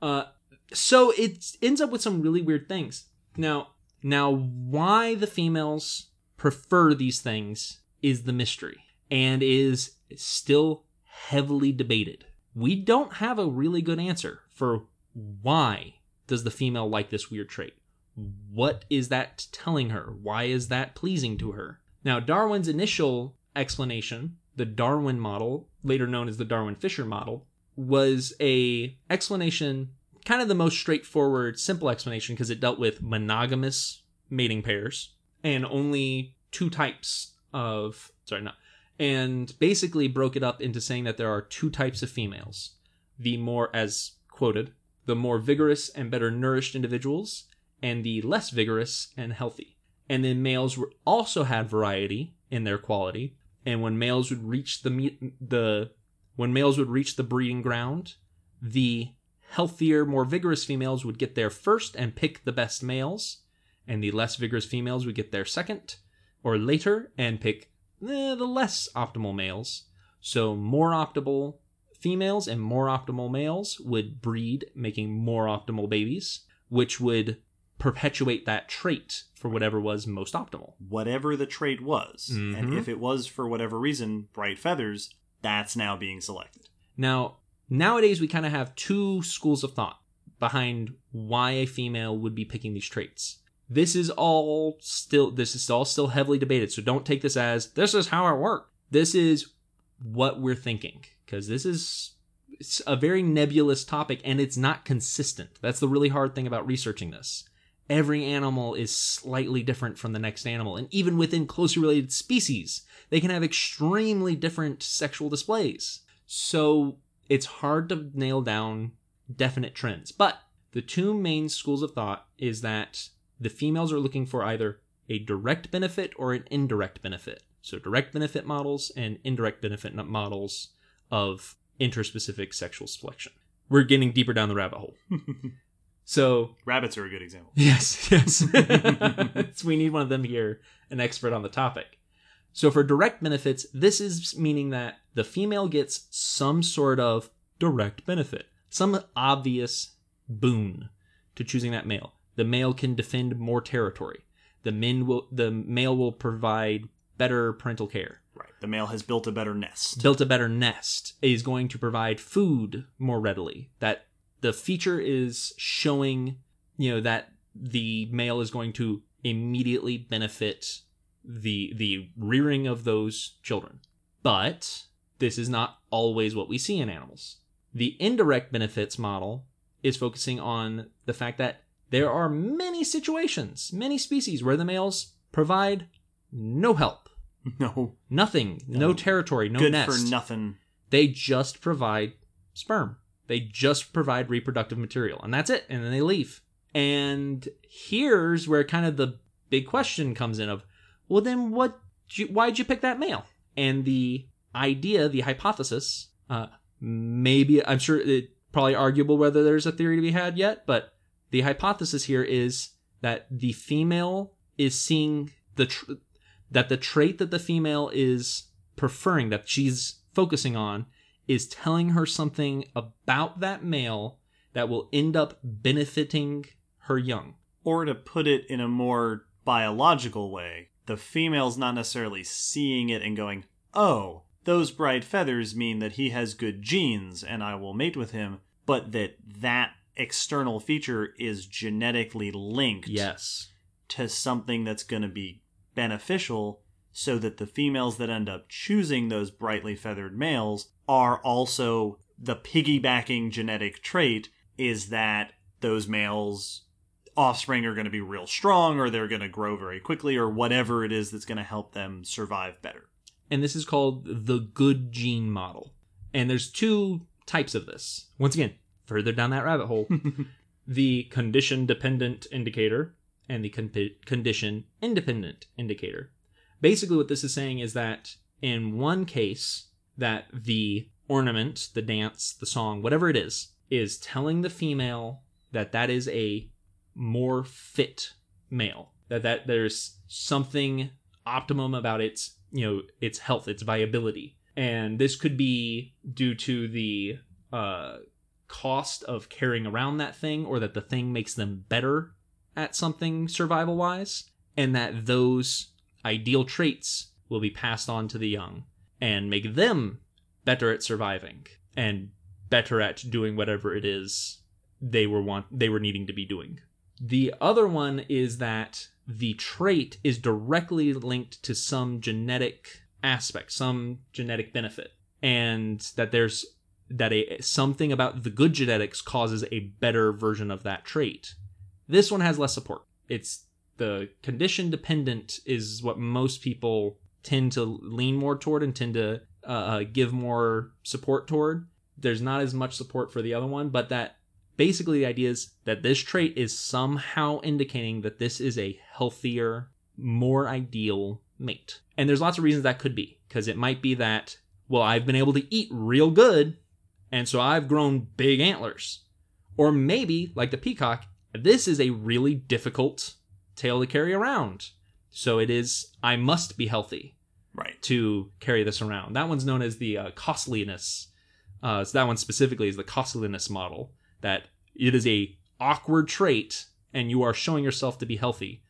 Uh, so it ends up with some really weird things. Now, now, why the females prefer these things is the mystery and is still heavily debated. We don't have a really good answer for why does the female like this weird trait. What is that telling her? Why is that pleasing to her? Now, Darwin's initial explanation, the Darwin model, later known as the Darwin-Fisher model, was a explanation, kind of the most straightforward, simple explanation because it dealt with monogamous mating pairs and only two types of sorry, not and basically broke it up into saying that there are two types of females. The more as quoted, the more vigorous and better nourished individuals and the less vigorous and healthy. And then males were also had variety in their quality. And when males would reach the the when males would reach the breeding ground, the healthier, more vigorous females would get there first and pick the best males, and the less vigorous females would get there second or later and pick eh, the less optimal males. So more optimal females and more optimal males would breed, making more optimal babies, which would perpetuate that trait for whatever was most optimal. whatever the trait was, and Mhm. if it was for whatever reason bright feathers, that's now being selected. Now, nowadays we kind of have two schools of thought behind why a female would be picking these traits. This is all still this is all still heavily debated, so don't take this as this is how it worked. This is what we're thinking because this is it's a very nebulous topic and it's not consistent. That's the really hard thing about researching this. Every animal is slightly different from the next animal, and even within closely related species, they can have extremely different sexual displays. So it's hard to nail down definite trends. But the two main schools of thought is that the females are looking for either a direct benefit or an indirect benefit. So direct benefit models and indirect benefit models of interspecific sexual selection. We're getting deeper down the rabbit hole. So Rabbits are a good example. Yes, yes. So we need one of them here, an expert on the topic. So for direct benefits, this is meaning that the female gets some sort of direct benefit, some obvious boon to choosing that male. The male can defend more territory. The men will the male will provide better parental care Right. The male has built a better nest. built a better nest is going to provide food more readily that the feature is showing you know that the male is going to immediately benefit the the rearing of those children but this is not always what we see in animals the indirect benefits model is focusing on the fact that there are many situations many species where the males provide no help No. nothing no, No. territory no good nest for nothing. they just provide sperm. They just provide reproductive material, and that's it. And then they leave. And here's where kind of the big question comes in: of, well, then what? Why'd you pick that male? And the idea, the hypothesis, uh, maybe I'm sure it probably arguable whether there's a theory to be had yet, but the hypothesis here is that the female is seeing the tr- that the trait that the female is preferring that she's focusing on is telling her something about that male that will end up benefiting her young. Or to put it in a more biological way, the female's not necessarily seeing it and going, oh, those bright feathers mean that he has good genes and I will mate with him, but that that external feature is genetically linked Yes. to something that's going to be beneficial so that the females that end up choosing those brightly feathered males are also the piggybacking genetic trait is that those males offspring are going to be real strong or they're going to grow very quickly or whatever it is that's going to help them survive better. And this is called the good gene model. And there's two types of this. Once again, further down that rabbit hole, the condition dependent indicator and the con- condition independent indicator. Basically what this is saying is that in one case that the ornament, the dance, the song, whatever it is, is telling the female that that is a more fit male. That that there's something optimum about its you know its health, its viability, and this could be due to the uh, cost of carrying around that thing, or that the thing makes them better at something survival wise, and that those ideal traits will be passed on to the young and make them better at surviving and better at doing whatever it is they were want they were needing to be doing. The other one is that the trait is directly linked to some genetic aspect, some genetic benefit, and that there's that a something about the good genetics causes a better version of that trait. This one has less support. It's the condition dependent is what most people tend to lean more toward and tend to uh, uh, give more support toward. There's not as much support for the other one, but that basically the idea is that this trait is somehow indicating that this is a healthier, more ideal mate. And there's lots of reasons that could be, because it might be that, well, I've been able to eat real good, and so I've grown big antlers. Or maybe, like the peacock, this is a really difficult tail to carry around. So it is, I must be healthy Right. to carry this around. That one's known as the uh, costliness. Uh, so that one specifically is the costliness model. That it is a awkward trait, and you are showing yourself to be healthy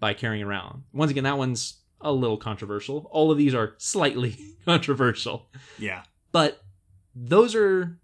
by carrying around. Once again, that one's a little controversial. All of these are slightly controversial, Yeah. but those are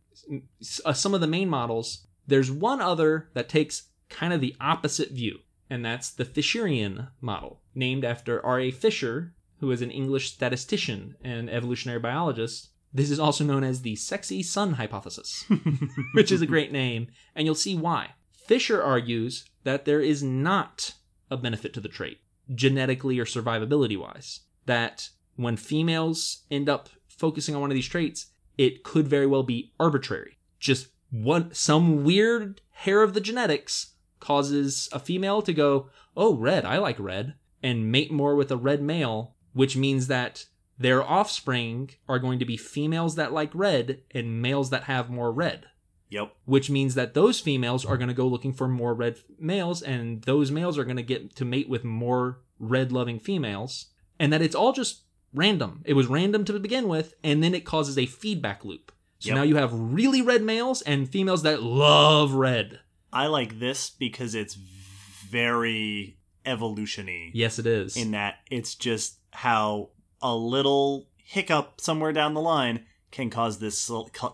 uh, some of the main models. There's one other that takes kind of the opposite view, and that's the Fisherian model, named after R.A. Fisher, who is an English statistician and evolutionary biologist. This is also known as the sexy son hypothesis, which is a great name, and you'll see why. Fisher argues that there is not a benefit to the trait, genetically or survivability wise. That when females end up focusing on one of these traits, it could very well be arbitrary. Just one some weird hair of the genetics causes a female to go, "Oh, red, I like red," and mate more with a red male, which means that their offspring are going to be females that like red and males that have more red Yep. which means that those females are going to go looking for more red males and those males are going to get to mate with more red loving females and that it's all just random it was random to begin with and then it causes a feedback loop so Yep. now you have really red males and females that love red I like this because it's very evolutiony yes it is in that it's just how a little hiccup somewhere down the line can cause this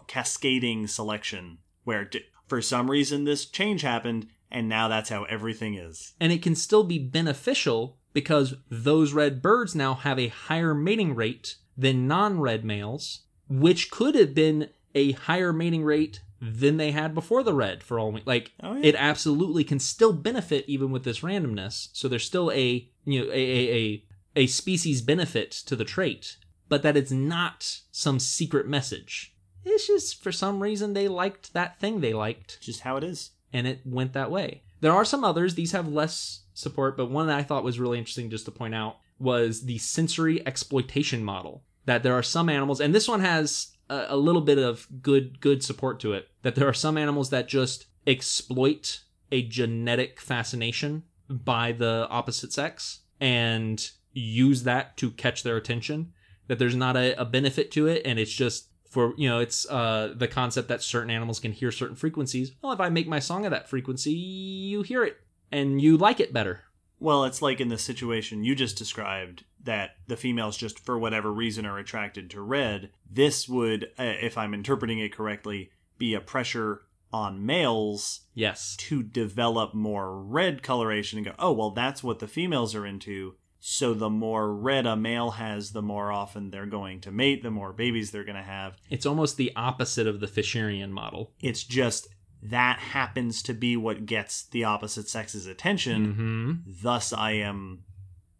cascading selection where for some reason this change happened and now that's how everything is. and it can still be beneficial because those red birds now have a higher mating rate than non-red males, which could have been a higher mating rate than they had before the red for all we like Oh, yeah. it absolutely can still benefit even with this randomness so there's still a you know a, a, a, a species benefit to the trait but that it's not some secret message it's just for some reason they liked that thing they liked Just how it is. and it went that way. There are some others, these have less support, but one that I thought was really interesting just to point out was the sensory exploitation model. That there are some animals, and this one has a, a little bit of good good support to it, that there are some animals that just exploit a genetic fascination by the opposite sex and use that to catch their attention. That there's not a, a benefit to it, and it's just for you know it's uh the concept that certain animals can hear certain frequencies. Well if i make my song of that frequency you hear it and you like it better Well, it's like in the situation you just described that the females just for whatever reason are attracted to red. This would, uh, if I'm interpreting it correctly, be a pressure on males yes to develop more red coloration and go, oh, well, that's what the females are into. So the more red a male has, the more often they're going to mate, the more babies they're going to have. it's almost the opposite of the fisherian model It's just that happens to be what gets the opposite sex's attention. mm-hmm. Thus, I am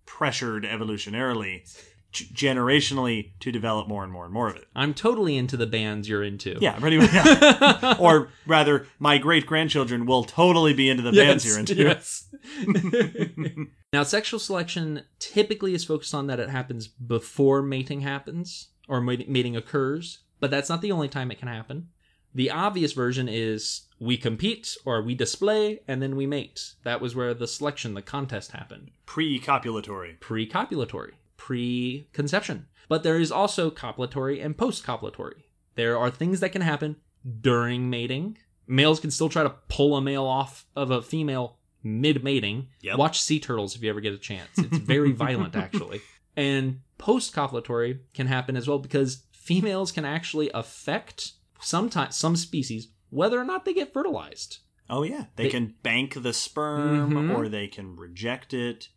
pressured evolutionarily, g- generationally, to develop more and more and more of it. i'm totally into the bands you're into Yeah, pretty much. yeah. or rather, my great grandchildren will totally be into the bands you're into. yes. now sexual selection typically is focused on that it happens before mating happens or mating occurs but that's not the only time it can happen The obvious version is we compete or we display and then we mate. That was where the selection, the contest happened. Pre-copulatory. Pre copulatory, pre conception. But there is also copulatory and post copulatory. There are things that can happen during mating. Males can still try to pull a male off of a female mid mating. Yep. Watch sea turtles if you ever get a chance. It's very violent, actually. And post copulatory can happen as well because females can actually affect sometimes some species whether or not they get fertilized. Oh yeah, they, They- can bank the sperm Mhm. or they can reject it.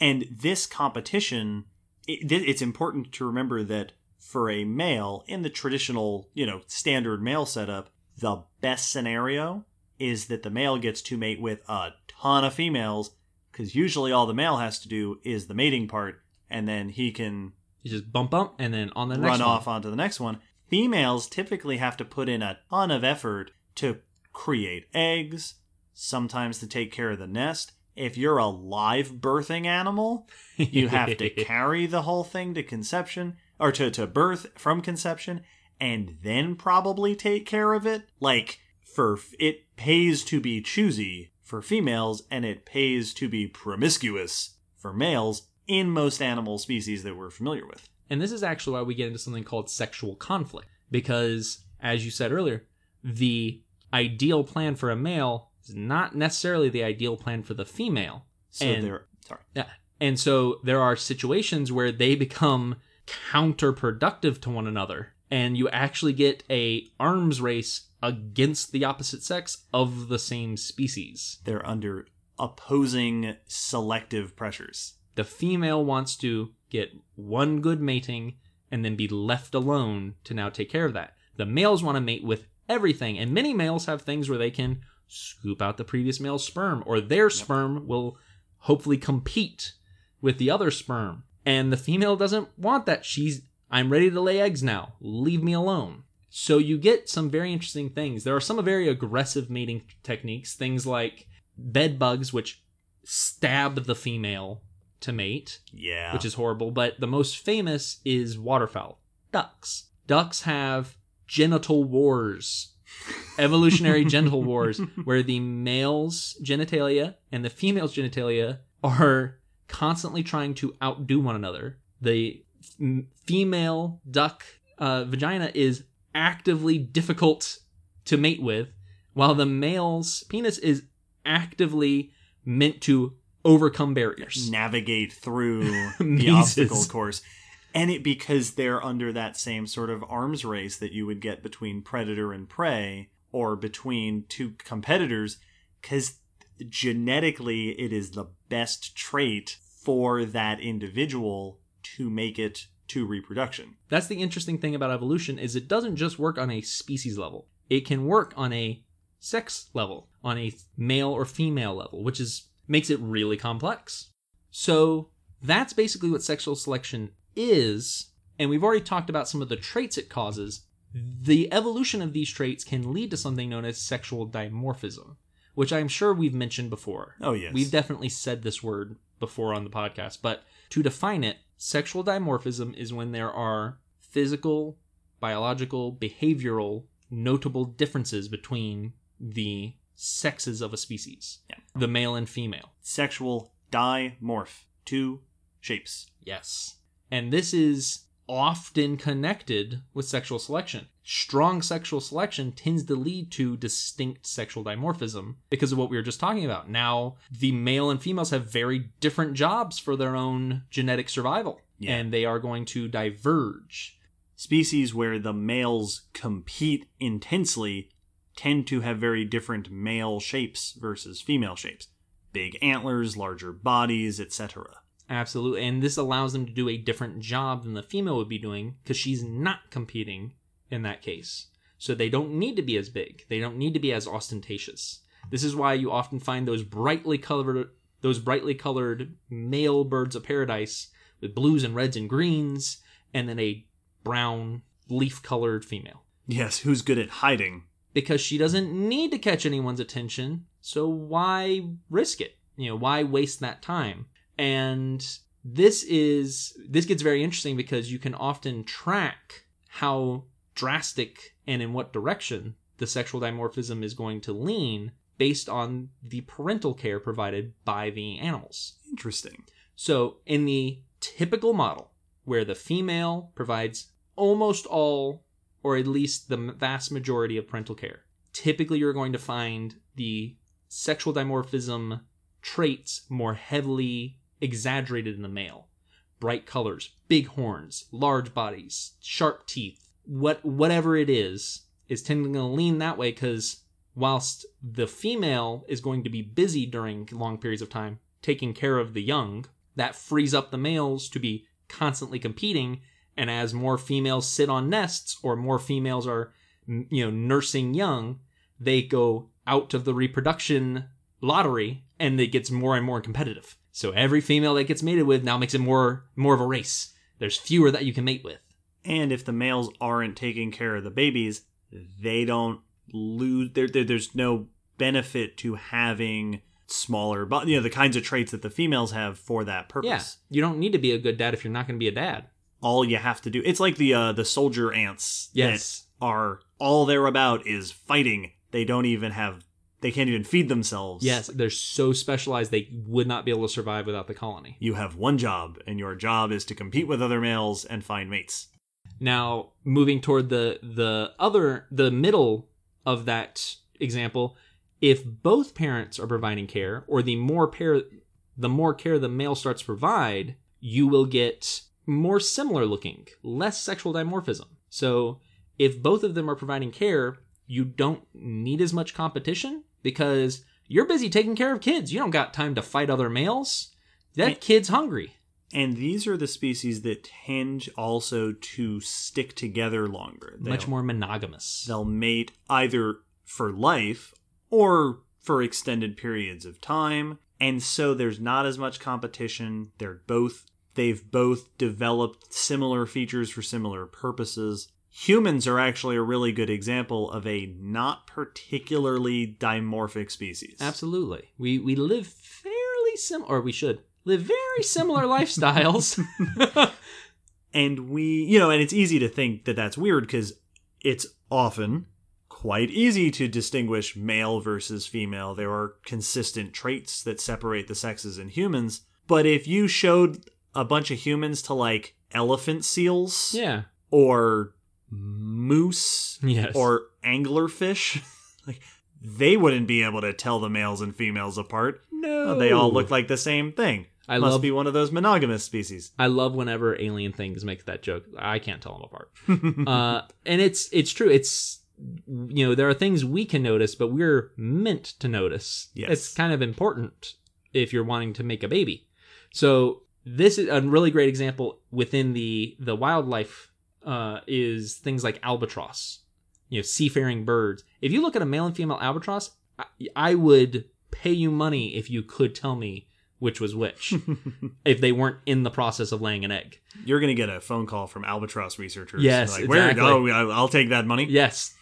And this competition, it, it's important to remember that for a male in the traditional, you know, standard male setup, the best scenario is that the male gets to mate with a ton of females because usually all the male has to do is the mating part and then he can You just bump bump and then on the next run off onto the next one. Females typically have to put in a ton of effort to create eggs, sometimes to take care of the nest. If you're a live birthing animal, you have to carry the whole thing to conception or to, to birth from conception and then probably take care of it. Like for it pays to be choosy for females and it pays to be promiscuous for males in most animal species that we're familiar with. And this is actually why we get into something called sexual conflict. Because, as you said earlier, the ideal plan for a male is not necessarily the ideal plan for the female. So And- they're sorry. Yeah. And so there are situations where they become counterproductive to one another. And you actually get a arms race against the opposite sex of the same species. They're under opposing selective pressures. The female wants to get one good mating and then be left alone to now take care of that. The males want to mate with everything, and many males have things where they can scoop out the previous male's sperm, or their sperm will hopefully compete with the other sperm. And the female doesn't want that. She's, I'm ready to lay eggs now. Leave me alone. So you get some very interesting things. There are some very aggressive mating techniques, things like bed bugs, which stab the female to mate, Yeah. which is horrible. But the most famous is waterfowl, ducks. Ducks have genital wars, evolutionary genital wars, where the male's genitalia and the female's genitalia are constantly trying to outdo one another. The f- female duck uh, vagina is actively difficult to mate with, while the male's penis is actively meant to overcome barriers. navigate through the obstacle course. And it because they're under that same sort of arms race that you would get between predator and prey or between two competitors cuz genetically it is the best trait for that individual to make it to reproduction. That's the interesting thing about evolution is it doesn't just work on a species level. It can work on a sex level, on a male or female level, which is makes it really complex. So, that's basically what sexual selection is, and we've already talked about some of the traits it causes. The evolution of these traits can lead to something known as sexual dimorphism, which I'm sure we've mentioned before. Oh yes. We've definitely said this word before on the podcast, but to define it, sexual dimorphism is when there are physical, biological, behavioral, notable differences between the sexes of a species. Yeah. The male and female. sexual dimorph, two shapes. Yes. And this is often connected with sexual selection. Strong sexual selection tends to lead to distinct sexual dimorphism because of what we were just talking about. Now, the male and females have very different jobs for their own genetic survival, Yeah. and they are going to diverge. species where the males compete intensely tend to have very different male shapes versus female shapes. Big antlers, larger bodies, etc. Absolutely. And this allows them to do a different job than the female would be doing because she's not competing in that case. So they don't need to be as big. They don't need to be as ostentatious. This is why you often find those brightly colored those brightly colored male birds of paradise with blues and reds and greens and then a brown leaf colored female Yes, who's good at hiding? Because she doesn't need to catch anyone's attention. So why risk it? You know, why waste that time? And this is this gets very interesting because you can often track how drastic and in what direction the sexual dimorphism is going to lean based on the parental care provided by the animals. Interesting. So, in the typical model, where the female provides almost all, or at least the vast majority of parental care, typically you're going to find the sexual dimorphism traits more heavily exaggerated in the male. Bright colors, big horns, large bodies, sharp teeth, what whatever it is, is tending to lean that way because whilst the female is going to be busy during long periods of time taking care of the young, that frees up the males to be constantly competing. And as more females sit on nests or more females are, you know, nursing young, they go out of the reproduction lottery and it gets more and more competitive. So every female that gets mated with now makes it more more of a race. There's fewer that you can mate with. And if the males aren't taking care of the babies, they don't lose. There, there there's no benefit to having smaller, but you know the kinds of traits that the females have for that purpose. Yeah, you don't need to be a good dad if you're not going to be a dad. All you have to do, it's like the uh, the soldier ants Yes. that are all they're about is fighting. They don't even have, they can't even feed themselves. Yes, they're so specialized they would not be able to survive without the colony. You have one job, and your job is to compete with other males and find mates. Now, moving toward the the other the middle of that example, if both parents are providing care or the more pair the more care the male starts to provide, you will get more similar looking, less sexual dimorphism. So, if both of them are providing care, you don't need as much competition because you're busy taking care of kids. You don't got time to fight other males. That Right. kid's hungry. And these are the species that tend also to stick together longer. Much They'll- more monogamous. They'll mate either for life or for extended periods of time. And so there's not as much competition. They're both they've both developed similar features for similar purposes. Humans are actually a really good example of a not particularly dimorphic species. Absolutely. We we live fairly sim or we should live very similar lifestyles. and we you know and it's easy to think that that's weird because it's often quite easy to distinguish male versus female there are consistent traits that separate the sexes in humans but if you showed a bunch of humans to like elephant seals yeah. or moose Yes. or anglerfish like they wouldn't be able to tell the males and females apart no. they all look like the same thing I must love be one of those monogamous species I love whenever alien things make that joke. I can't tell them apart. uh, and it's it's true. It's you know there are things we can notice, but we're meant to notice. Yes. It's kind of important if you're wanting to make a baby. So this is a really great example within the the wildlife uh, is things like albatross. You know, seafaring birds. If you look at a male and female albatross, I, I would pay you money if you could tell me which was which if they weren't in the process of laying an egg. You're going to get a phone call from albatross researchers. Yes, like, where? exactly. Oh, I- I'll take that money. Yes.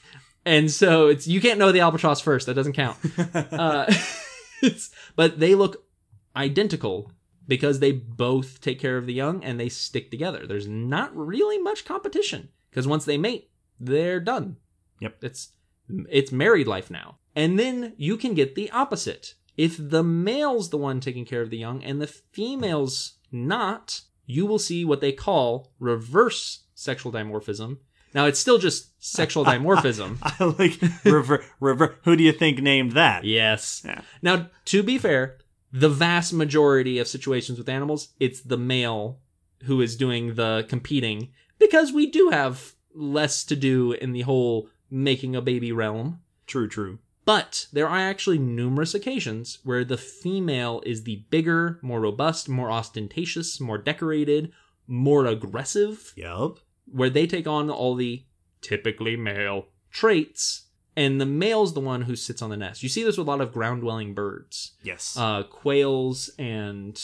And so it's you can't know the albatross first. That doesn't count. Uh, it's, but they look identical because they both take care of the young and they stick together. There's not really much competition because once they mate, they're done. Yep. It's it's married life now. And then you can get the opposite. If the male's the one taking care of the young and the female's not, you will see what they call reverse sexual dimorphism. Now it's still just sexual dimorphism. I like rever, rever. Who do you think named that? Yes. Yeah. Now, to be fair, the vast majority of situations with animals, it's the male who is doing the competing because we do have less to do in the whole making a baby realm. True, true. But there are actually numerous occasions where the female is the bigger, more robust, more ostentatious, more decorated, more aggressive, Yup. where they take on all the typically male traits, and the male's the one who sits on the nest. You see this with a lot of ground dwelling birds, Yes. uh, quails and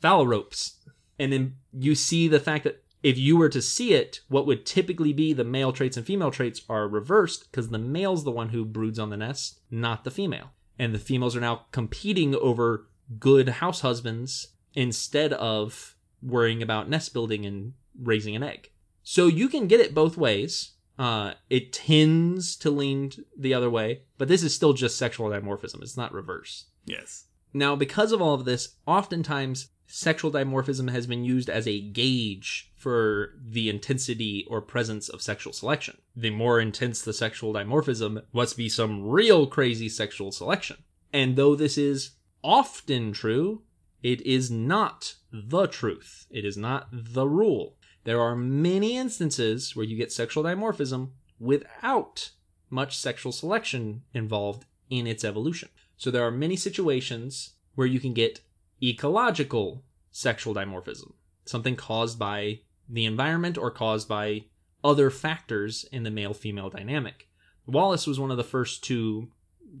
phalaropes. And then you see the fact that if you were to see it, what would typically be the male traits and female traits are reversed because the male's the one who broods on the nest, not the female. And the females are now competing over good house husbands instead of worrying about nest building and raising an egg. So you can get it both ways. Uh, it tends to lean the other way, but this is still just sexual dimorphism. It's not reverse. Yes. Now, because of all of this, oftentimes sexual dimorphism has been used as a gauge for the intensity or presence of sexual selection. The more intense the sexual dimorphism must be some real crazy sexual selection. And though this is often true, it is not the truth. It is not the rule. There are many instances where you get sexual dimorphism without much sexual selection involved in its evolution. So there are many situations where you can get ecological sexual dimorphism, something caused by the environment or caused by other factors in the male female dynamic. Wallace was one of the first to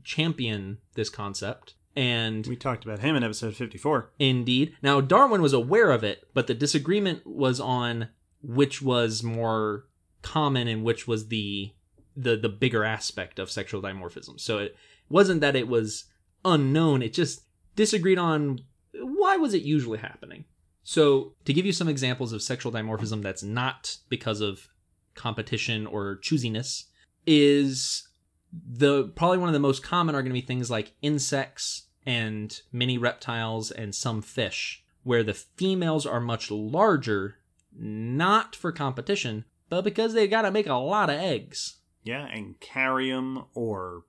champion this concept. And We talked about him in episode 54. Indeed. Now, Darwin was aware of it, but the disagreement was on which was more common and which was the the the bigger aspect of sexual dimorphism. So it wasn't that it was unknown; it just disagreed on why was it usually happening. So, to give you some examples of sexual dimorphism that's not because of competition or choosiness, is the probably one of the most common are going to be things like insects and many reptiles and some fish, where the females are much larger, not for competition, but because they've got to make a lot of eggs. Yeah, and carry 'em or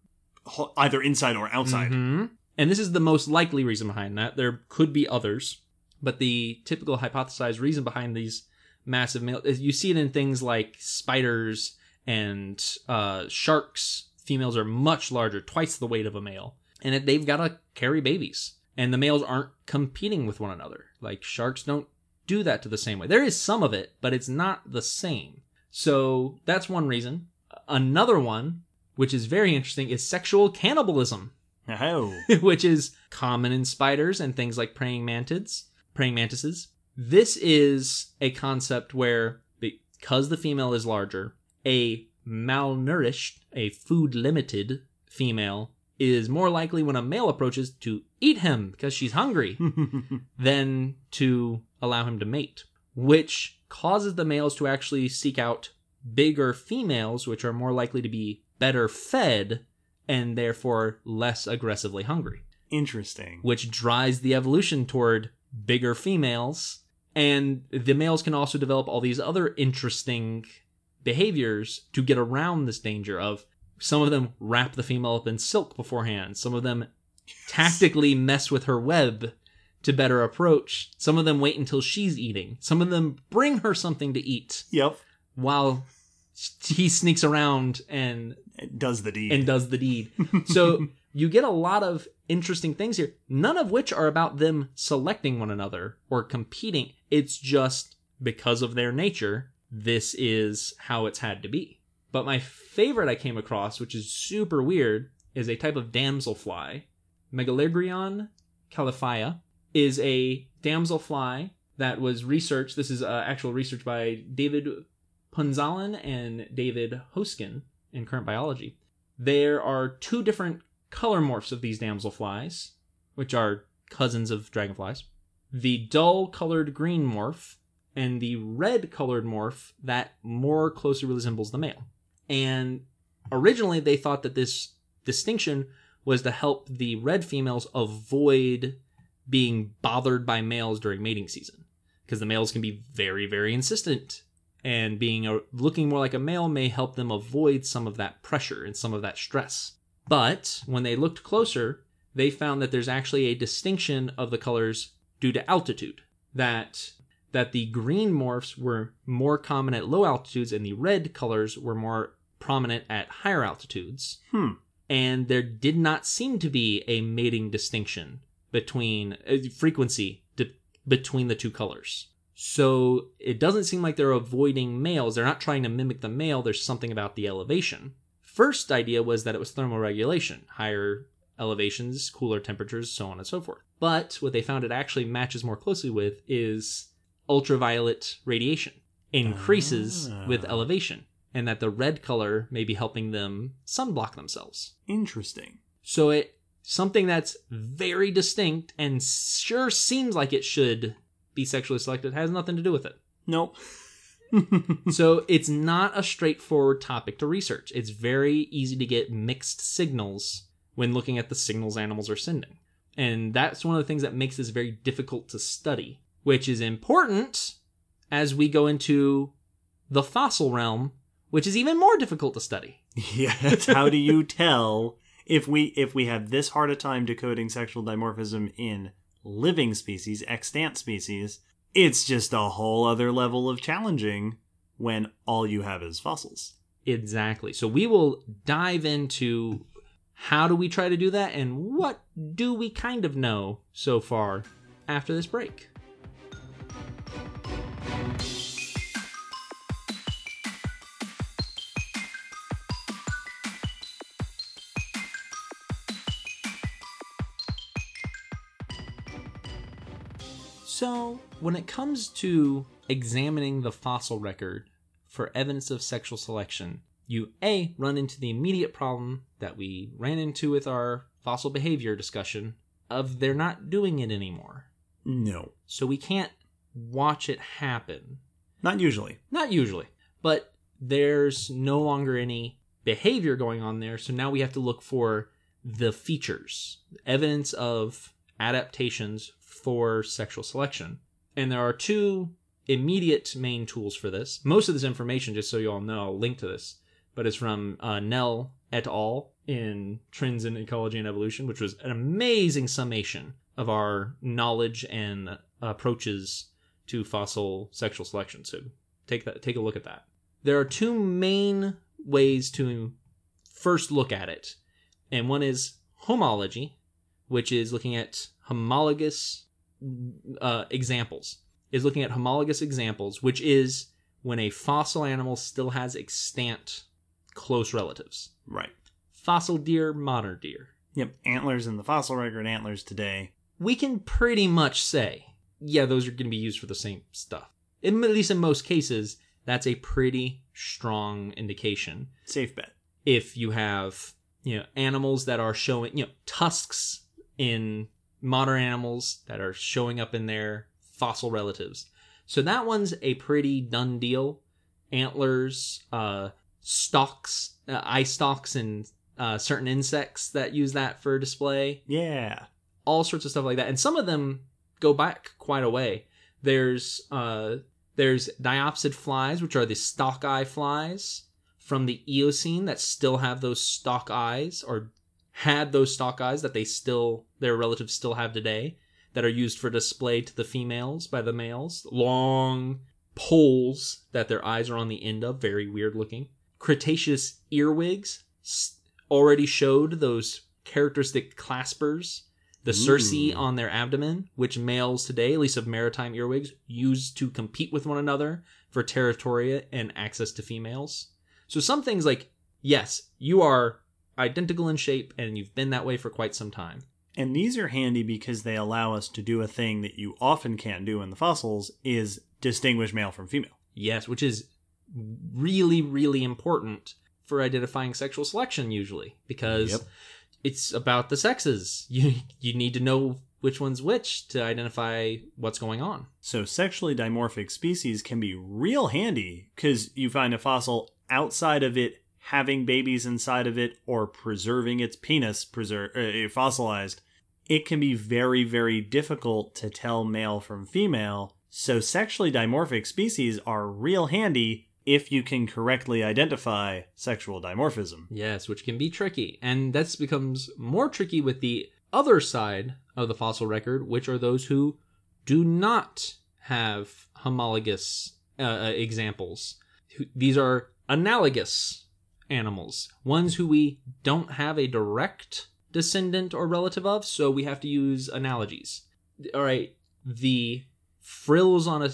either inside or outside. Mhm. And this is the most likely reason behind that. There could be others, but the typical hypothesized reason behind these massive male is you see it in things like spiders and uh, sharks. Females are much larger, twice the weight of a male, and they've got to carry babies. And the males aren't competing with one another. Like sharks don't do that to the same way. There is some of it, but it's not the same. So that's one reason. Another one, which is very interesting, is sexual cannibalism Oh. which is common in spiders and things like praying mantids, praying mantises. This is a concept where because the female is larger, a malnourished, a food limited female is more likely when a male approaches to eat him because she's hungry than to allow him to mate, which causes the males to actually seek out bigger females, which are more likely to be better fed and therefore less aggressively hungry, Interesting. which drives the evolution toward bigger females. And the males can also develop all these other interesting behaviors to get around this danger of some of them wrap the female up in silk beforehand, some of them tactically mess with her web to better approach, some of them wait until she's eating, some of them bring her something to eat Yep. while he sneaks around and It does the deed. and does the deed. So you get a lot of interesting things here, none of which are about them selecting one another or competing. It's just because of their nature, this is how it's had to be. But my favorite I came across, which is super weird, is a type of damselfly. Megalagrion calliphya is a damselfly that was researched. This is uh, actual research by David Punzalan and David Hosken in current biology. There are two different color morphs of these damselflies, which are cousins of dragonflies. The dull colored green morph and the red colored morph that more closely resembles the male. And originally they thought that this distinction was to help the red females avoid being bothered by males during mating season because the males can be very very insistent and being a, looking more like a male may help them avoid some of that pressure and some of that stress. But when they looked closer, they found that there's actually a distinction of the colors due to altitude. That that the green morphs were more common at low altitudes and the red colors were more prominent at higher altitudes. Hmm. And there did not seem to be a mating distinction between uh, frequency di- between the two colors. So it doesn't seem like they're avoiding males. They're not trying to mimic the male. There's something about the elevation. First idea was that it was thermoregulation, higher elevations, cooler temperatures, so on and so forth. But what they found it actually matches more closely with is ultraviolet radiation increases Ah. with elevation, and that the red color may be helping them sunblock themselves. Interesting. So it something that's very distinct and sure seems like it should be sexually selected has nothing to do with it. Nope. so it's not a straightforward topic to research. It's very easy to get mixed signals when looking at the signals animals are sending. And that's one of the things that makes this very difficult to study, which is important as we go into the fossil realm, which is even more difficult to study. yes. How do you tell if we if we have this hard a time decoding sexual dimorphism in living species, extant species? It's just a whole other level of challenging when all you have is fossils. Exactly. So we will dive into how do we try to do that and what do we kind of know so far after this break. So, when it comes to examining the fossil record for evidence of sexual selection, you A, run into the immediate problem that we ran into with our fossil behavior discussion of they're not doing it anymore. No. So we can't watch it happen. Not usually. Not usually. But there's no longer any behavior going on there, so now we have to look for the features, evidence of adaptations for sexual selection. And there are two immediate main tools for this. Most of this information, just so you all know, I'll link to this, but it's from uh, Knell et al. in Trends in Ecology and Evolution, which was an amazing summation of our knowledge and approaches to fossil sexual selection. So take that, take a look at that. There are two main ways to first look at it, and one is homology, which is looking at homologous uh, examples. Is looking at homologous examples, which is when a fossil animal still has extant close relatives. Right. Fossil deer, modern deer. Yep. Antlers in the fossil record, antlers today. We can pretty much say, yeah, those are going to be used for the same stuff. In, at least in most cases, that's a pretty strong indication. Safe bet. If you have, you know, animals that are showing, you know, tusks in modern animals that are showing up in their fossil relatives. So that one's a pretty done deal. Antlers, uh, stalks, uh, eye stalks, and uh, certain insects that use that for display. Yeah. All sorts of stuff like that, and some of them go back quite a way. There's uh, there's diopsid flies, which are the stalk eye flies from the Eocene that still have those stalk eyes, or had those stalk eyes that they still their relatives still have today, that are used for display to the females by the males. Long poles that their eyes are on the end of, very weird looking. Cretaceous earwigs already showed those characteristic claspers, the cerci on their abdomen, which males today, at least of maritime earwigs, use to compete with one another for territory and access to females. So some things like, yes, you are identical in shape and you've been that way for quite some time. And these are handy because they allow us to do a thing that you often can't do in the fossils is distinguish male from female. Yes, which is really, really important for identifying sexual selection usually because Yep. it's about the sexes. You you need to know which one's which to identify what's going on. So sexually dimorphic species can be real handy because you find a fossil outside of it having babies inside of it or preserving its penis preser- uh, fossilized. It can be very, very difficult to tell male from female. So sexually dimorphic species are real handy if you can correctly identify sexual dimorphism. Yes, which can be tricky. And this becomes more tricky with the other side of the fossil record, which are those who do not have homologous uh, uh, examples. These are analogous animals, ones who we don't have a direct descendant or relative of, so we have to use analogies. All right, the frills on a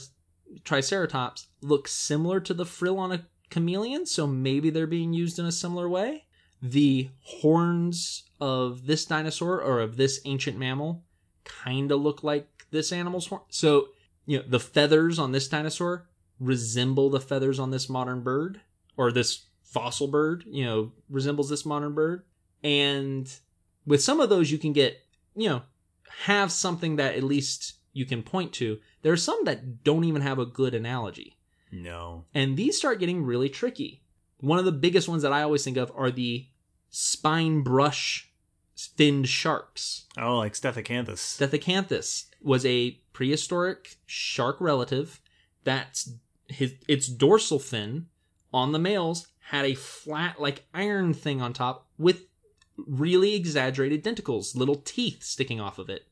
triceratops look similar to the frill on a chameleon, so maybe they're being used in a similar way. The horns of this dinosaur or of this ancient mammal kind of look like this animal's horn. So, you know, the feathers on this dinosaur resemble the feathers on this modern bird or this fossil bird, you know, resembles this modern bird. And with some of those, you can get, you know, have something that at least you can point to. There are some that don't even have a good analogy. No. And these start getting really tricky. One of the biggest ones that I always think of are the spine brush finned sharks. Oh, like Stethacanthus. Stethacanthus was a prehistoric shark relative that's his its dorsal fin on the males had a flat like iron thing on top with really exaggerated denticles, little teeth sticking off of it.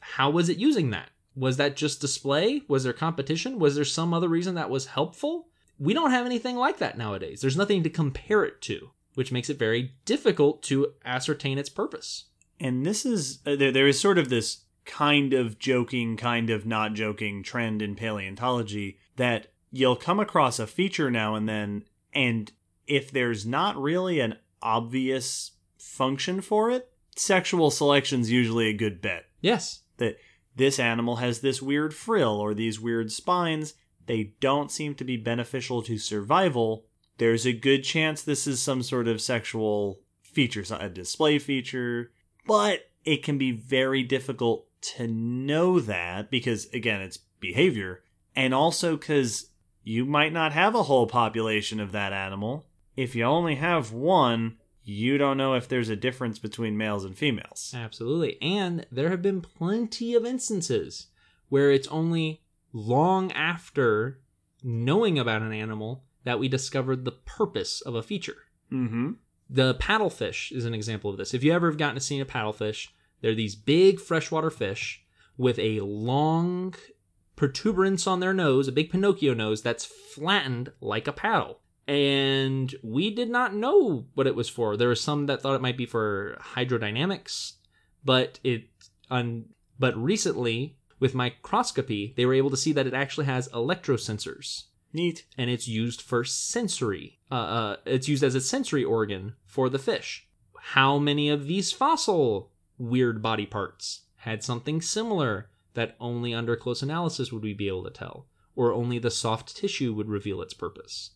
How was it using that? Was that just display? Was there competition? Was there some other reason that was helpful? We don't have anything like that nowadays. There's nothing to compare it to, which makes it very difficult to ascertain its purpose. and this is uh, there, there is sort of this kind of joking kind of not joking trend in paleontology that you'll come across a feature now and then and if there's not really an obvious function for it sexual selection's usually a good bet. Yes. that this animal has this weird frill or these weird spines. They don't seem to be beneficial to survival. There's a good chance this is some sort of sexual feature a display feature but it can be very difficult to know that because again it's behavior. And also because you might not have a whole population of that animal if you only have one you don't know if there's a difference between males and females Absolutely. And there have been plenty of instances where it's only long after knowing about an animal that we discovered the purpose of a feature. mm-hmm The paddlefish is an example of this. If you ever have gotten to see a paddlefish, they're these big freshwater fish with a long protuberance on their nose, a big Pinocchio nose that's flattened like a paddle. And we did not know what it was for. There were some that thought it might be for hydrodynamics, but it un, but recently with microscopy, they were able to see that it actually has electrosensors neat and it's used for sensory. Uh, uh, it's used as a sensory organ for the fish. How many of these fossil weird body parts had something similar that only under close analysis would we be able to tell, or only the soft tissue would reveal its purpose?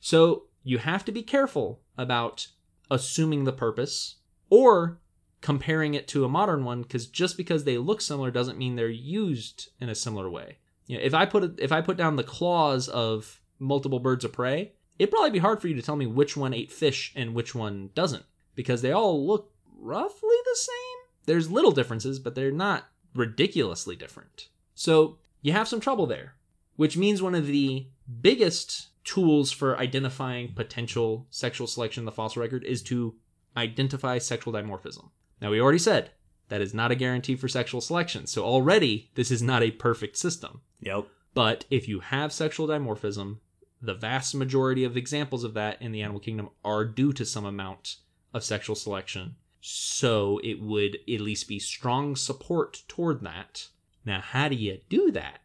So you have to be careful about assuming the purpose or comparing it to a modern one because just because they look similar doesn't mean they're used in a similar way. You know, if I put if I put down the claws of multiple birds of prey, it'd probably be hard for you to tell me which one ate fish and which one doesn't because they all look roughly the same. There's little differences, but they're not ridiculously different. So you have some trouble there, which means one of the biggest tools for identifying potential sexual selection in the fossil record is to identify sexual dimorphism. Now, we already said that is not a guarantee for sexual selection, so already this is not a perfect system. yep But if you have sexual dimorphism, the vast majority of examples of that in the animal kingdom are due to some amount of sexual selection. So it would at least be strong support toward that. Now, how do you do that?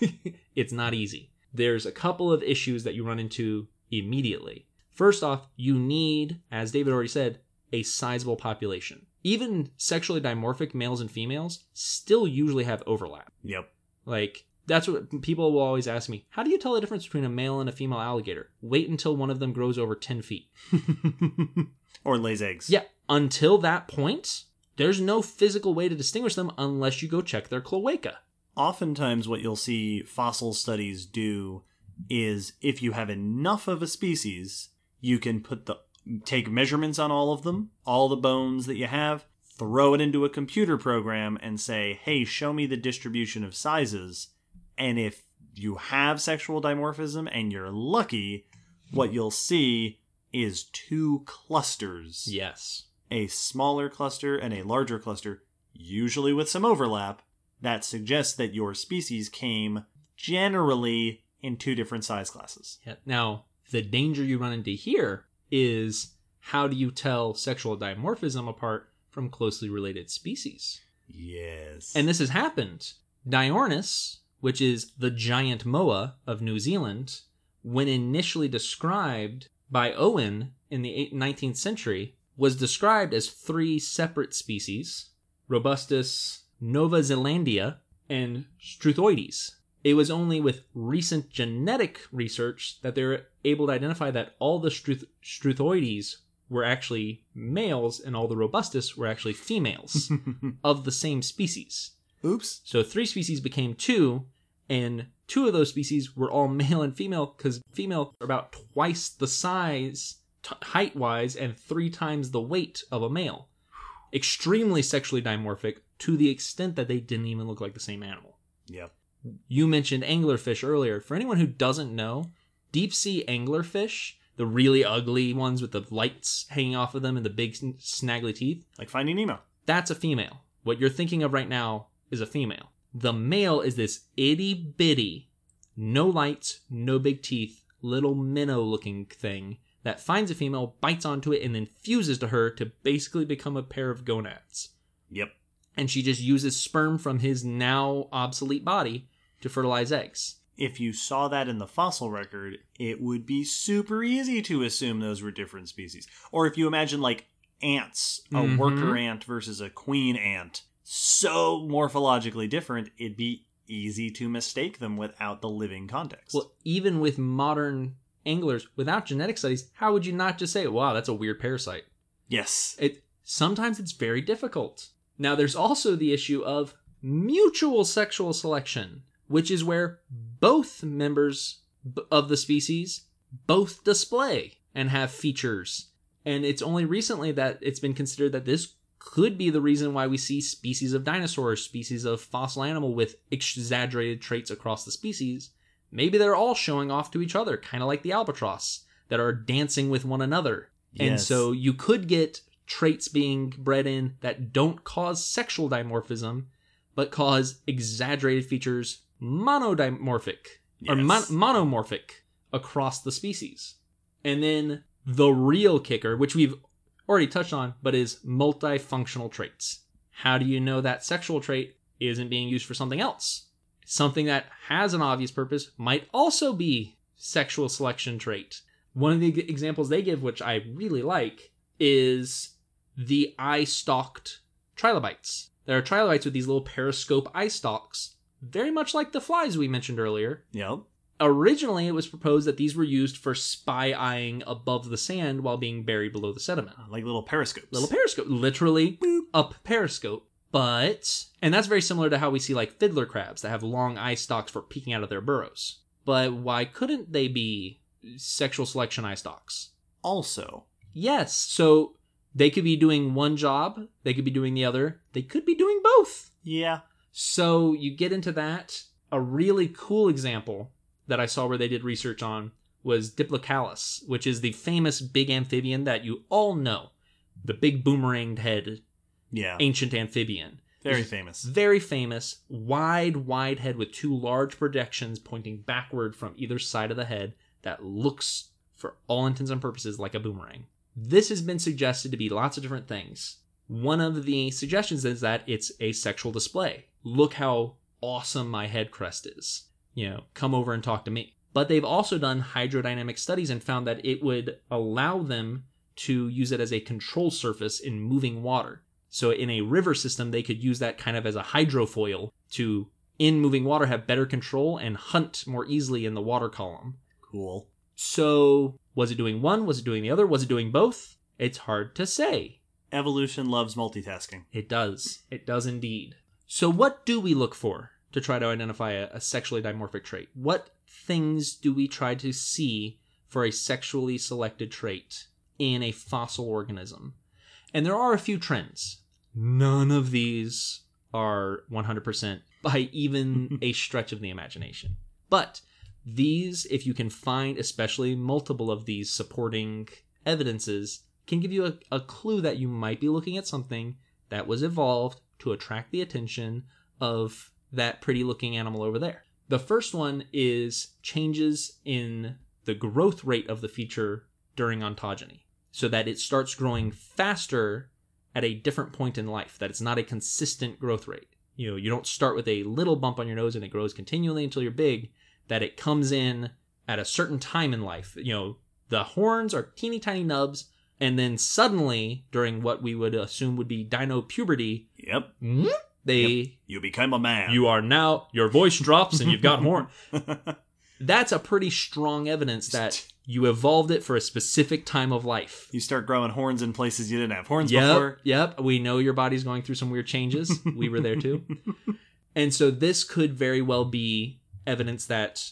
it's not easy. There's a couple of issues that you run into immediately. First off, you need, as David already said, a sizable population. Even sexually dimorphic males and females still usually have overlap. yep Like that's what people will always ask me. How do you tell the difference between a male and a female alligator? Wait until one of them grows over ten feet. or lays eggs Yeah, until that point, there's no physical way to distinguish them unless you go check their cloaca. oftentimes what you'll see fossil studies do is if you have enough of a species you can put the take measurements on all of them all the bones that you have throw it into a computer program and say hey show me the distribution of sizes and if you have sexual dimorphism and you're lucky what you'll see is two clusters Yes. A smaller cluster and a larger cluster, usually with some overlap, that suggests that your species came generally in two different size classes. Yeah. Now, the danger you run into here is how do you tell sexual dimorphism apart from closely related species? Yes. And this has happened. Dinornis, which is the giant moa of New Zealand, when initially described by Owen in the eight- 19th century, was described as three separate species Robustus nova zelandia and Struthoides. It was only with recent genetic research that they were able to identify that all the Struth- Struthoides were actually males and all the Robustus were actually females of the same species. Oops. So three species became two, and two of those species were all male and female because female are about twice the size t- height wise and three times the weight of a male extremely sexually dimorphic to the extent that they didn't even look like the same animal Yeah. you mentioned anglerfish earlier for anyone who doesn't know deep sea anglerfish the really ugly ones with the lights hanging off of them and the big snaggly teeth Like Finding Nemo. that's a female. What you're thinking of right now is a female. The male is this itty bitty, no lights, no big teeth, little minnow looking thing that finds a female, bites onto it, and then fuses to her to basically become a pair of gonads. Yep. And she just uses sperm from his now obsolete body to fertilize eggs. If you saw that in the fossil record, it would be super easy to assume those were different species. Or if you imagine like ants, a Mhm. worker ant versus a queen ant, so morphologically different, it'd be easy to mistake them without the living context. Well, even with modern anglers, without genetic studies, how would you not just say, wow, that's a weird parasite? yes. it sometimes it's very difficult. Now there's also the issue of mutual sexual selection, which is where both members b- of the species both display and have features. And it's only recently that it's been considered that this could be the reason why we see species of dinosaurs, species of fossil animal with exaggerated traits across the species. Maybe they're all showing off to each other, kind of like the albatross, that are dancing with one another. Yes. And so you could get traits being bred in that don't cause sexual dimorphism, but cause exaggerated features monodimorphic or mon- monomorphic across the species. And then the real kicker, which we've already touched on, but is multifunctional traits. How do you know that sexual trait isn't being used for something else? Something that has an obvious purpose might also be sexual selection trait. One of the examples they give, which I really like, is the eye stalked trilobites. There are trilobites with these little periscope eye stalks, very much like the flies we mentioned earlier. Yep. Originally, it was proposed that these were used for spy eyeing above the sand while being buried below the sediment. Uh, like little periscopes. Little periscope, literally up periscope. But, and that's very similar to how we see like fiddler crabs that have long eye stalks for peeking out of their burrows. But why couldn't they be sexual selection eye stalks? also, Yes, so they could be doing one job, they could be doing the other, they could be doing both. yeah. So you get into that. A really cool example that I saw where they did research on was Diplocaulus, which is the famous big amphibian that you all know. The big boomeranged head Yeah. ancient amphibian. Very It's famous. Very famous, wide, wide head with two large projections pointing backward from either side of the head that looks, for all intents and purposes, like a boomerang. This has been suggested to be lots of different things. One of the suggestions is that it's a sexual display. Look how awesome my head crest is. You know, come over and talk to me. But they've also done hydrodynamic studies and found that it would allow them to use it as a control surface in moving water. So in a river system, they could use that kind of as a hydrofoil to, in moving water, have better control and hunt more easily in the water column. Cool. So was it doing one? Was it doing the other? Was it doing both? It's hard to say. Evolution loves multitasking. It does. It does indeed. So what do we look for to try to identify a, a sexually dimorphic trait? What things do we try to see for a sexually selected trait in a fossil organism? And there are a few trends. None of these are 100% by even a stretch of the imagination. But these, if you can find especially multiple of these supporting evidences, can give you a, a clue that you might be looking at something that was evolved to attract the attention of that pretty looking animal over there. The first one is changes in the growth rate of the feature during ontogeny, so that it starts growing faster at a different point in life, that it's not a consistent growth rate. You know, you don't start with a little bump on your nose and it grows continually until you're big, that it comes in at a certain time in life. You know, the horns are teeny tiny nubs, and then suddenly, during what we would assume would be dino puberty, Yep. Hmm, they You become a man. you are now your voice drops and you've got horn. That's a pretty strong evidence that you evolved it for a specific time of life. you start growing horns in places you didn't have horns Yep, before. yep. We know your body's going through some weird changes. We were there too. and so this could very well be evidence that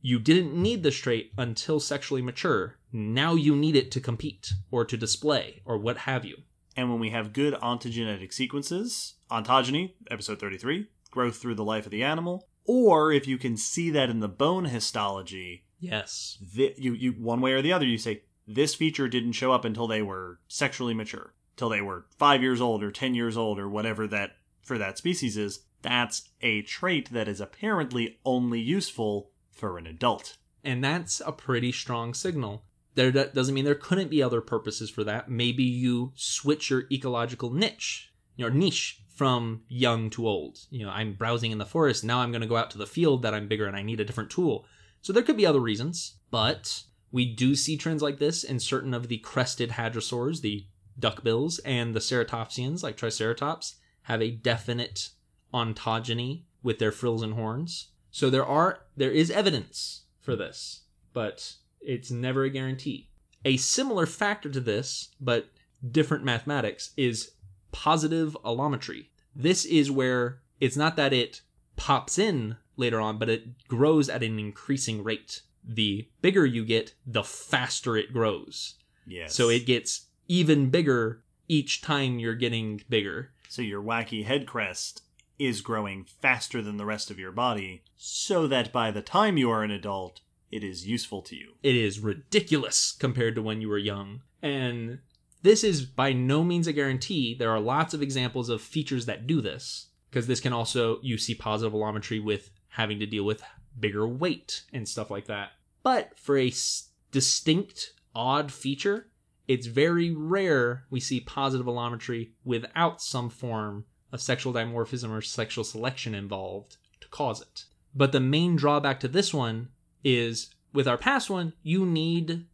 you didn't need this trait until sexually mature. Now you need it to compete or to display or what have you. And when we have good ontogenetic sequences, ontogeny, episode 33, growth through the life of the animal, or if you can see that in the bone histology, Yes. thi- you, you one way or the other, you say this feature didn't show up until they were sexually mature, till they were five years old or ten years old or whatever that for that species is. That's a trait that is apparently only useful for an adult. And that's a pretty strong signal. There that doesn't mean there couldn't be other purposes for that. Maybe you switch your ecological niche, your niche from young to old. You know, I'm browsing in the forest, now I'm going to go out to the field that I'm bigger and I need a different tool. So there could be other reasons, but we do see trends like this in certain of the crested hadrosaurs, the duckbills, and the ceratopsians like Triceratops have a definite ontogeny with their frills and horns. So there are there is evidence for this, but it's never a guarantee. A similar factor to this, but different mathematics, is positive allometry. This is where it's not that it pops in later on, but it grows at an increasing rate. The bigger you get, the faster it grows. Yes. So it gets even bigger each time you're getting bigger. So your wacky head crest is growing faster than the rest of your body, so that by the time you are an adult, it is useful to you. It is ridiculous compared to when you were young. And this is by no means a guarantee. There are lots of examples of features that do this, because this can also, you see positive allometry with having to deal with bigger weight and stuff like that. But for a s- distinct, odd feature, it's very rare we see positive allometry without some form of sexual dimorphism or sexual selection involved to cause it. But the main drawback to this one is with our past one, you need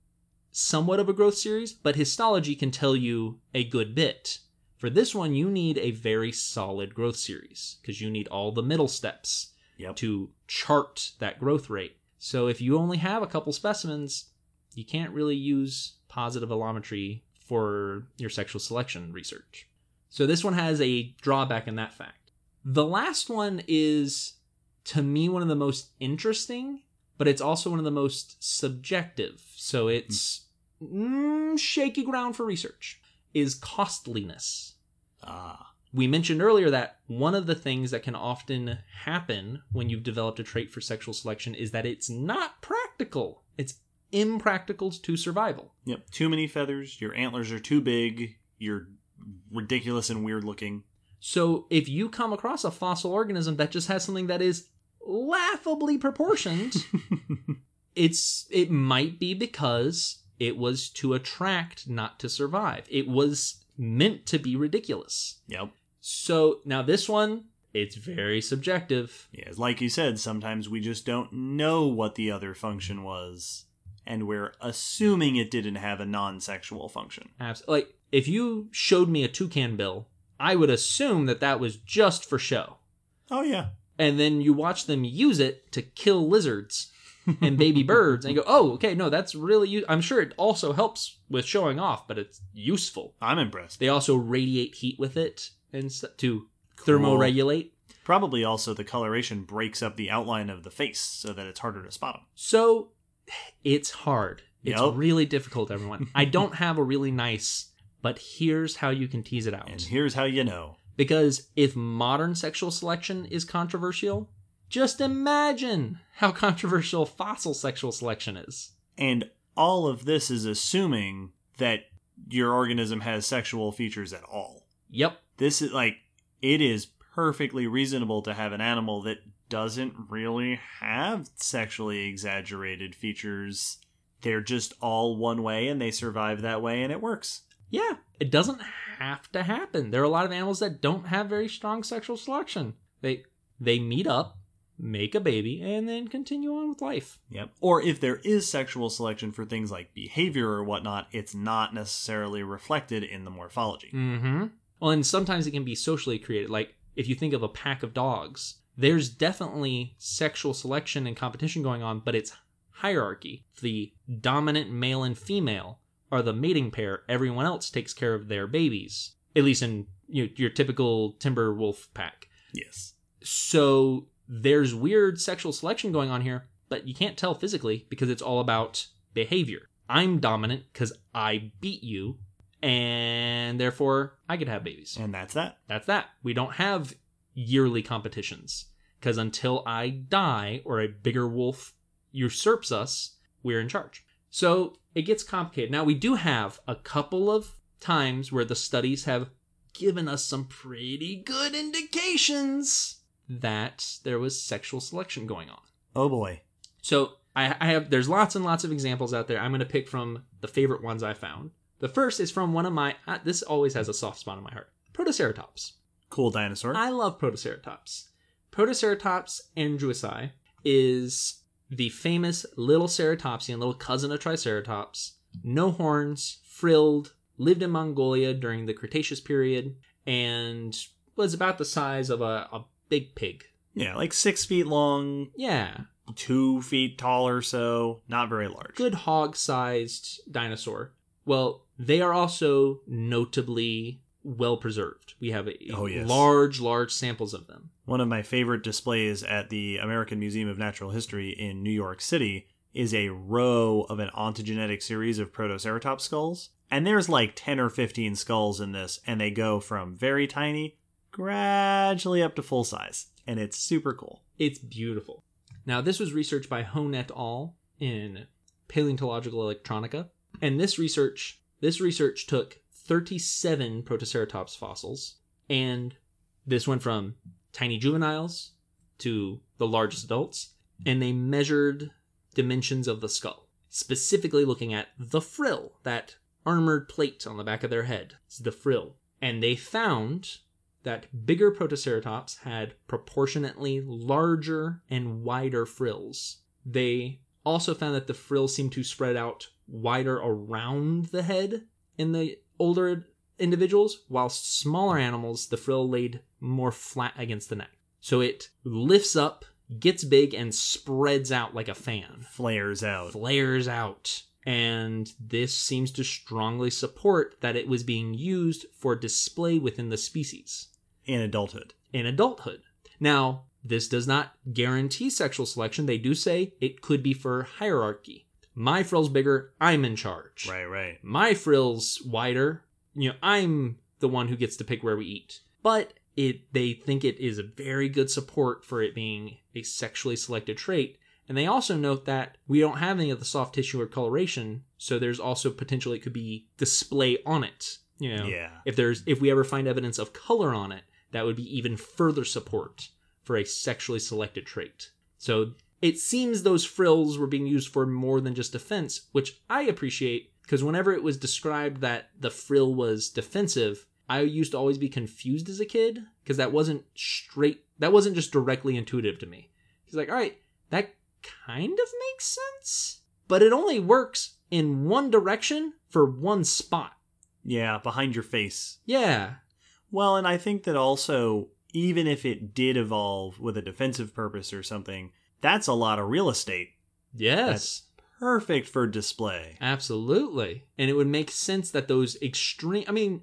somewhat of a growth series, but histology can tell you a good bit. For this one, you need a very solid growth series because you need all the middle steps Yep. to chart that growth rate. So if you only have a couple specimens, you can't really use positive allometry for your sexual selection research. So this one has a drawback in that fact. The last one is to me one of the most interesting, but it's also one of the most subjective. So it's mm, shaky ground for research. Is costliness Ah. We mentioned earlier that one of the things that can often happen when you've developed a trait for sexual selection is that it's not practical. It's impractical to survival. Yep. Too many feathers, your antlers are too big, you're ridiculous and weird looking. So if you come across a fossil organism that just has something that is laughably proportioned, it's it might be because it was to attract, not to survive. It was meant to be ridiculous. Yep. So now this one, it's very subjective. Yeah, like you said, sometimes we just don't know what the other function was, and we're assuming it didn't have a non sexual function. Absolutely. like if you showed me a toucan bill, I would assume that that was just for show. Oh, yeah. And then you watch them use it to kill lizards and baby birds, and you go, "Oh, okay, no, that's really." U- I'm sure it also helps with showing off, but it's useful. I'm impressed. They also radiate heat with it and to thermoregulate. Probably also the coloration breaks up the outline of the face so that it's harder to spot them. So it's hard. It's Yep. really difficult, everyone. I don't have a really nice, but here's how you can tease it out. And here's how you know. Because if modern sexual selection is controversial, just imagine how controversial fossil sexual selection is. And all of this is assuming that your organism has sexual features at all. Yep. This is like, it is perfectly reasonable to have an animal that doesn't really have sexually exaggerated features. They're just all one way and they survive that way and it works. Yeah. It doesn't have to happen. There are a lot of animals that don't have very strong sexual selection. They they meet up, make a baby, and then continue on with life. Yep. Or if there is sexual selection for things like behavior or whatnot, it's not necessarily reflected in the morphology. Mm-hmm. Well, and sometimes it can be socially created. Like if you think of a pack of dogs, there's definitely sexual selection and competition going on, but it's hierarchy. The dominant male and female are the mating pair. Everyone else takes care of their babies. At least in you know, your typical timber wolf pack. Yes. So there's weird sexual selection going on here, but you can't tell physically because it's all about behavior. I'm dominant because I beat you, and therefore I could have babies. And that's that. That's that. We don't have yearly competitions because until I die or a bigger wolf usurps us, we're in charge. So it gets complicated. Now, we do have a couple of times where the studies have given us some pretty good indications that there was sexual selection going on. Oh boy. So I, I have there's lots and lots of examples out there. I'm going to pick from the favorite ones I found. The first is from one of my. Uh, this always has a soft spot in my heart. Protoceratops. Cool dinosaur. I love Protoceratops. Protoceratops andrewsi is the famous little ceratopsian, little cousin of Triceratops. No horns, frilled, lived in Mongolia during the Cretaceous period, and was about the size of a, a big pig. yeah, like six feet long, Yeah, two feet tall or so. Not very large. good hog sized dinosaur. Well, they are also notably well preserved. We have a Oh, yes. large, large samples of them. One of my favorite displays at the American Museum of Natural History in New York City is a row of an ontogenetic series of Protoceratops skulls. And there's like 10 or 15 skulls in this, and they go from very tiny gradually up to full size. And it's super cool. It's beautiful. Now, this was researched by Hone et al. in Paleontological Electronica, and this research this research took 37 Protoceratops fossils, and this went from tiny juveniles to the largest adults, and they measured dimensions of the skull, specifically looking at the frill, that armored plate on the back of their head. It's the frill, and they found that bigger Protoceratops had proportionately larger and wider frills. They also found that the frills seemed to spread out wider around the head in the older individuals, while smaller animals, the frill laid more flat against the neck. So it lifts up, gets big, and spreads out like a fan Flares out. flares out. And this seems to strongly support that it was being used for display within the species in adulthood. in adulthood. Now, this does not guarantee sexual selection. They do say it could be for hierarchy. My frill's bigger, I'm in charge. Right, right. My frill's wider, you know, I'm the one who gets to pick where we eat. But it they think it is a very good support for it being a sexually selected trait. And they also note that we don't have any of the soft tissue or coloration, so there's also potential it could be display on it. You know, Yeah. if there's if we ever find evidence of color on it, that would be even further support for a sexually selected trait. So it seems those frills were being used for more than just defense, which I appreciate because whenever it was described that the frill was defensive, I used to always be confused as a kid because that wasn't straight, that wasn't just directly intuitive to me. He's like, all right, that kind of makes sense, but it only works in one direction for one spot. Yeah, behind your face. Yeah, Well, and I think that also, even if it did evolve with a defensive purpose or something, that's a lot of real estate. yes. Perfect for display. Absolutely. And it would make sense that those extreme I mean,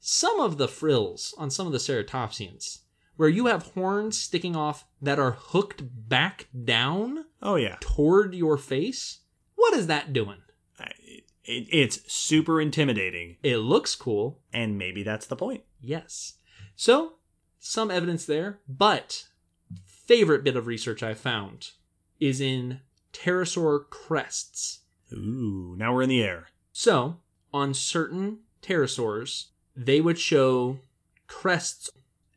some of the frills on some of the ceratopsians where you have horns sticking off that are hooked back down Oh, yeah. toward your face, what is that doing? It, it, it's super intimidating, It looks cool. and maybe that's the point. Yes. So, some evidence there, but favorite bit of research I found is in pterosaur crests. Ooh, now we're in the air. So, on certain pterosaurs, they would show crests,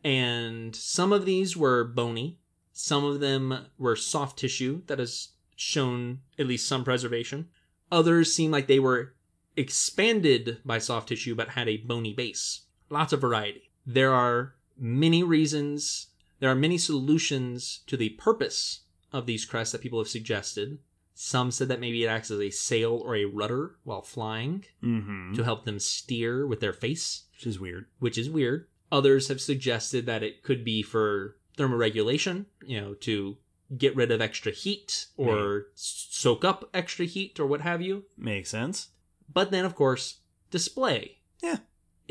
and some of these were bony, some of them were soft tissue that has shown at least some preservation. Others seem like they were expanded by soft tissue but had a bony base. Lots of variety. There are many reasons, there are many solutions to the purpose of these crests that people have suggested. Some said that maybe it acts as a sail or a rudder while flying Mm-hmm. to help them steer with their face, Which is weird. which is weird. Others have suggested that it could be for thermoregulation, you know, to get rid of extra heat or soak up extra heat or what have you. Makes sense. But then, of course, display. Yeah.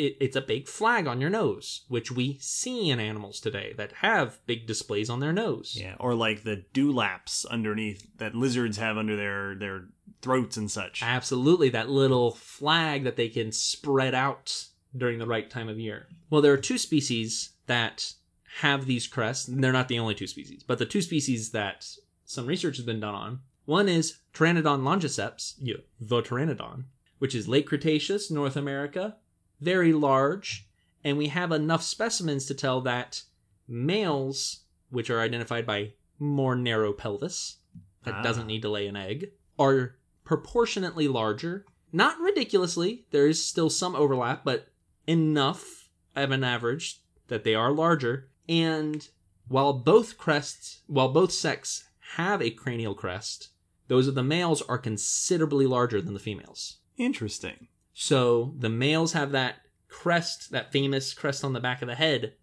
It, it's a big flag on your nose, which we see in animals today that have big displays on their nose. Yeah, or like the dewlaps underneath that lizards have under their their throats and such. Absolutely, that little flag that they can spread out during the right time of year. Well, there are two species that have these crests. and They're not the only two species, but the two species that some research has been done on. One is Pteranodon longiceps, you the pteranodon, which is late Cretaceous, North America, very large, and we have enough specimens to tell that males, which are identified by more narrow pelvis, that Ah. doesn't need to lay an egg, are proportionately larger. Not ridiculously, there is still some overlap, but enough of an average that they are larger. And while both crests, while both sex have a cranial crest, those of the males are considerably larger than the females. Interesting. So the males have that crest, that famous crest on the back of the head,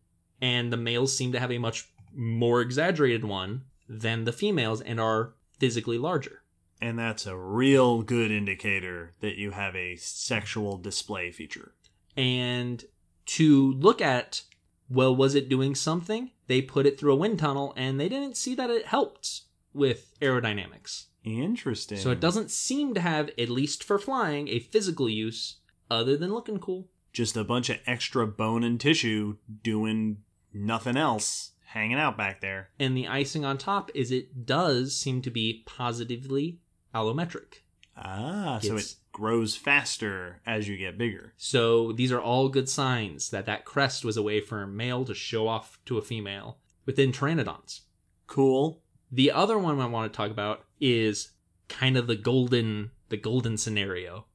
and the males seem to have a much more exaggerated one than the females and are physically larger. And that's a real good indicator that you have a sexual display feature. And to look at, well, was it doing something? They put it through a wind tunnel and they didn't see that it helped with aerodynamics. Interesting. So it doesn't seem to have, at least for flying, a physical use other than looking cool. Just a bunch of extra bone and tissue doing nothing else, hanging out back there. And the icing on top is it does seem to be positively allometric. Ah, so it grows faster as you get bigger. So these are all good signs that that crest was a way for a male to show off to a female within pteranodons. Cool. The other one I want to talk about is kind of the golden the golden scenario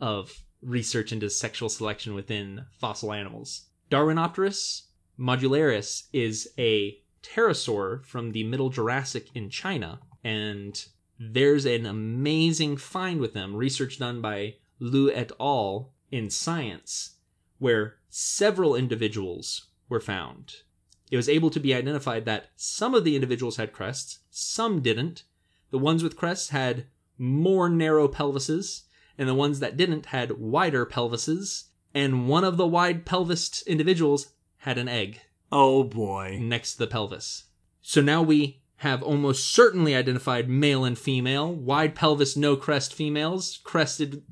of research into sexual selection within fossil animals. Darwinopterus modularis is a pterosaur from the Middle Jurassic in China, and there's an amazing find with them, research done by Lu et al. in Science, where several individuals were found. It was able to be identified that some of the individuals had crests, some didn't. The ones with crests had more narrow pelvises, and the ones that didn't had wider pelvises, and one of the wide pelvised individuals had an egg Oh boy. next to the pelvis. So now we have almost certainly identified male and female, wide pelvis, no crest females, crested,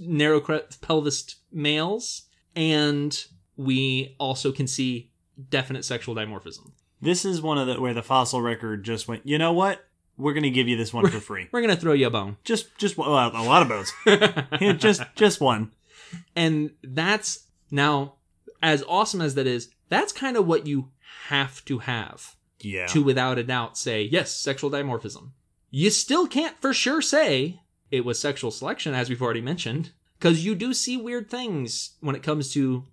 narrow crest pelvis males, and we also can see definite sexual dimorphism. This is one of the where the fossil record just went. You know what? We're gonna give you this one for free. We're gonna throw you a bone. Just, just well, a lot of. Yeah, just, just one. and that's now as awesome as that is that's kind of what you have to have Yeah. to without a doubt say yes sexual dimorphism you still can't for sure say it was sexual selection as we've already mentioned because you do see weird things when it comes to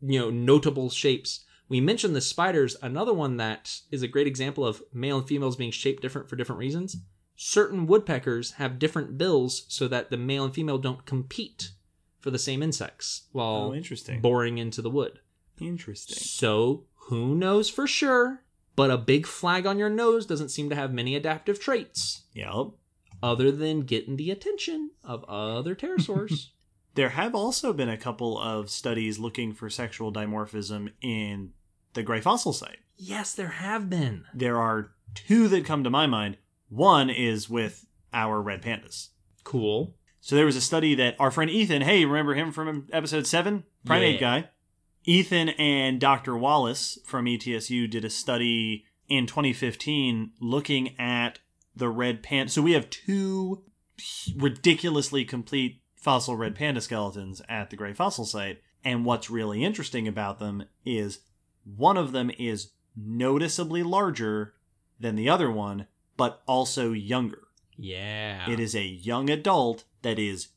you know notable shapes we mentioned the spiders another one that is a great example of male and females being shaped different for different reasons certain woodpeckers have different bills so that the male and female don't compete for the same insects while Oh, interesting. boring into the wood. Interesting. So, who knows for sure? But a big flag on your nose doesn't seem to have many adaptive traits Yep. other than getting the attention of other pterosaurs. There have also been a couple of studies looking for sexual dimorphism in the gray fossil site. yes, there have been. There are two that come to my mind. One is with our red pandas. Cool. So there was a study that our friend Ethan, hey, remember him from episode seven, primate Yeah. guy. Ethan and Dr. Wallace from ETSU did a study in 2015 looking at the red panda. So we have two ridiculously complete fossil red panda skeletons at the Gray Fossil Site, and what's really interesting about them is one of them is noticeably larger than the other one, but also younger. Yeah. It is a young adult that is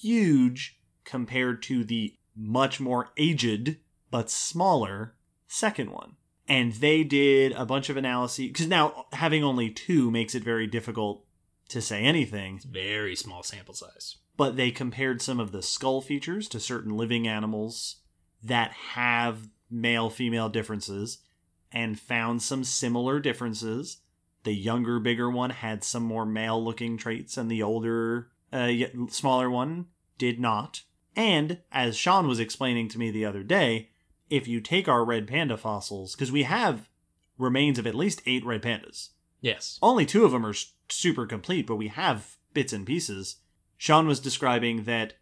huge compared to the much more aged but smaller second one. And they did a bunch of analyses because now having only two makes it very difficult to say anything. Very small sample size. But they compared some of the skull features to certain living animals that have male female differences and found some similar differences. The younger, bigger one had some more male looking traits, and the older, uh, smaller one did not. And as Sean was explaining to me the other day, if you take our red panda fossils, because we have remains of at least eight red pandas, Yes. only two of them are super complete, but we have bits and pieces. Sean was describing that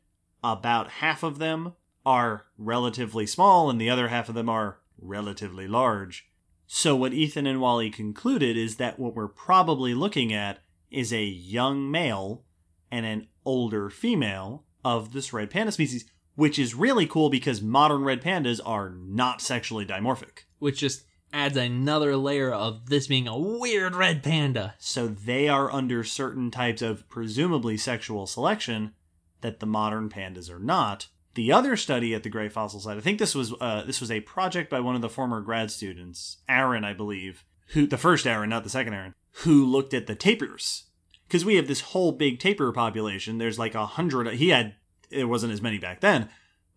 about half of them are relatively small and the other half of them are relatively large. So, what Ethan and Wally concluded is that what we're probably looking at is a young male and an older female of this red panda species, which is really cool because modern red pandas are not sexually dimorphic. Which just adds another layer of this being a weird red panda. So they are under certain types of presumably sexual selection that the modern pandas are not. The other study at the Gray Fossil Site, I think this was uh, this was a project by one of the former grad students, Aaron, I believe, who the first Aaron, not the second Aaron, who looked at the tapirs because we have this whole big tapir population. There's like a hundred. He had it wasn't as many back then,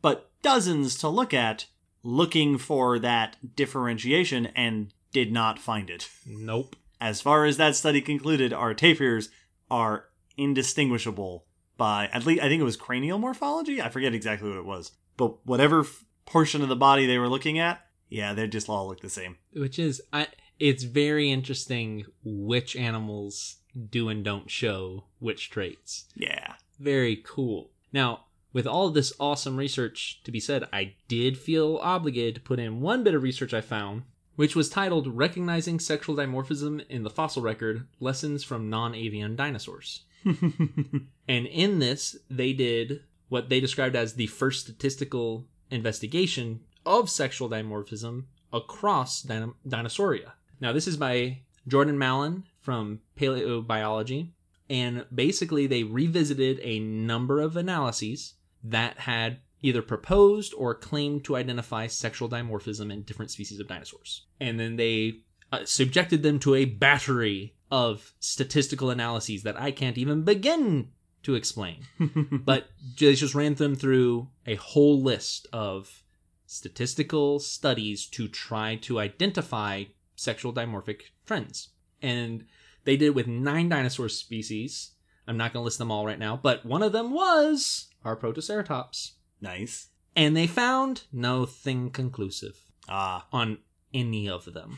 but dozens to look at, looking for that differentiation and did not find it Nope. as far as that study concluded, our tapirs are indistinguishable by at least I think it was cranial morphology. I forget exactly what it was, but whatever f- portion of the body they were looking at, yeah, they just all look the same. Which is, I. It's very interesting which animals do and don't show which traits. Yeah, Very cool. Now, with all of this awesome research to be said, I did feel obligated to put in one bit of research I found, which was titled Recognizing Sexual Dimorphism in the Fossil Record Lessons from Non Avian Dinosaurs. And in this, they did what they described as the first statistical investigation of sexual dimorphism across dino- Dinosauria. Now, this is by Jordan Mallon from Paleobiology, and basically they revisited a number of analyses that had either proposed or claimed to identify sexual dimorphism in different species of dinosaurs. And then they uh, subjected them to a battery of statistical analyses that I can't even begin to explain. but they just ran them through a whole list of statistical studies to try to identify sexual dimorphic trends. And they did it with nine dinosaur species. I'm not going to list them all right now, but one of them was our Protoceratops. nice. And they found nothing conclusive Ah, on any of them.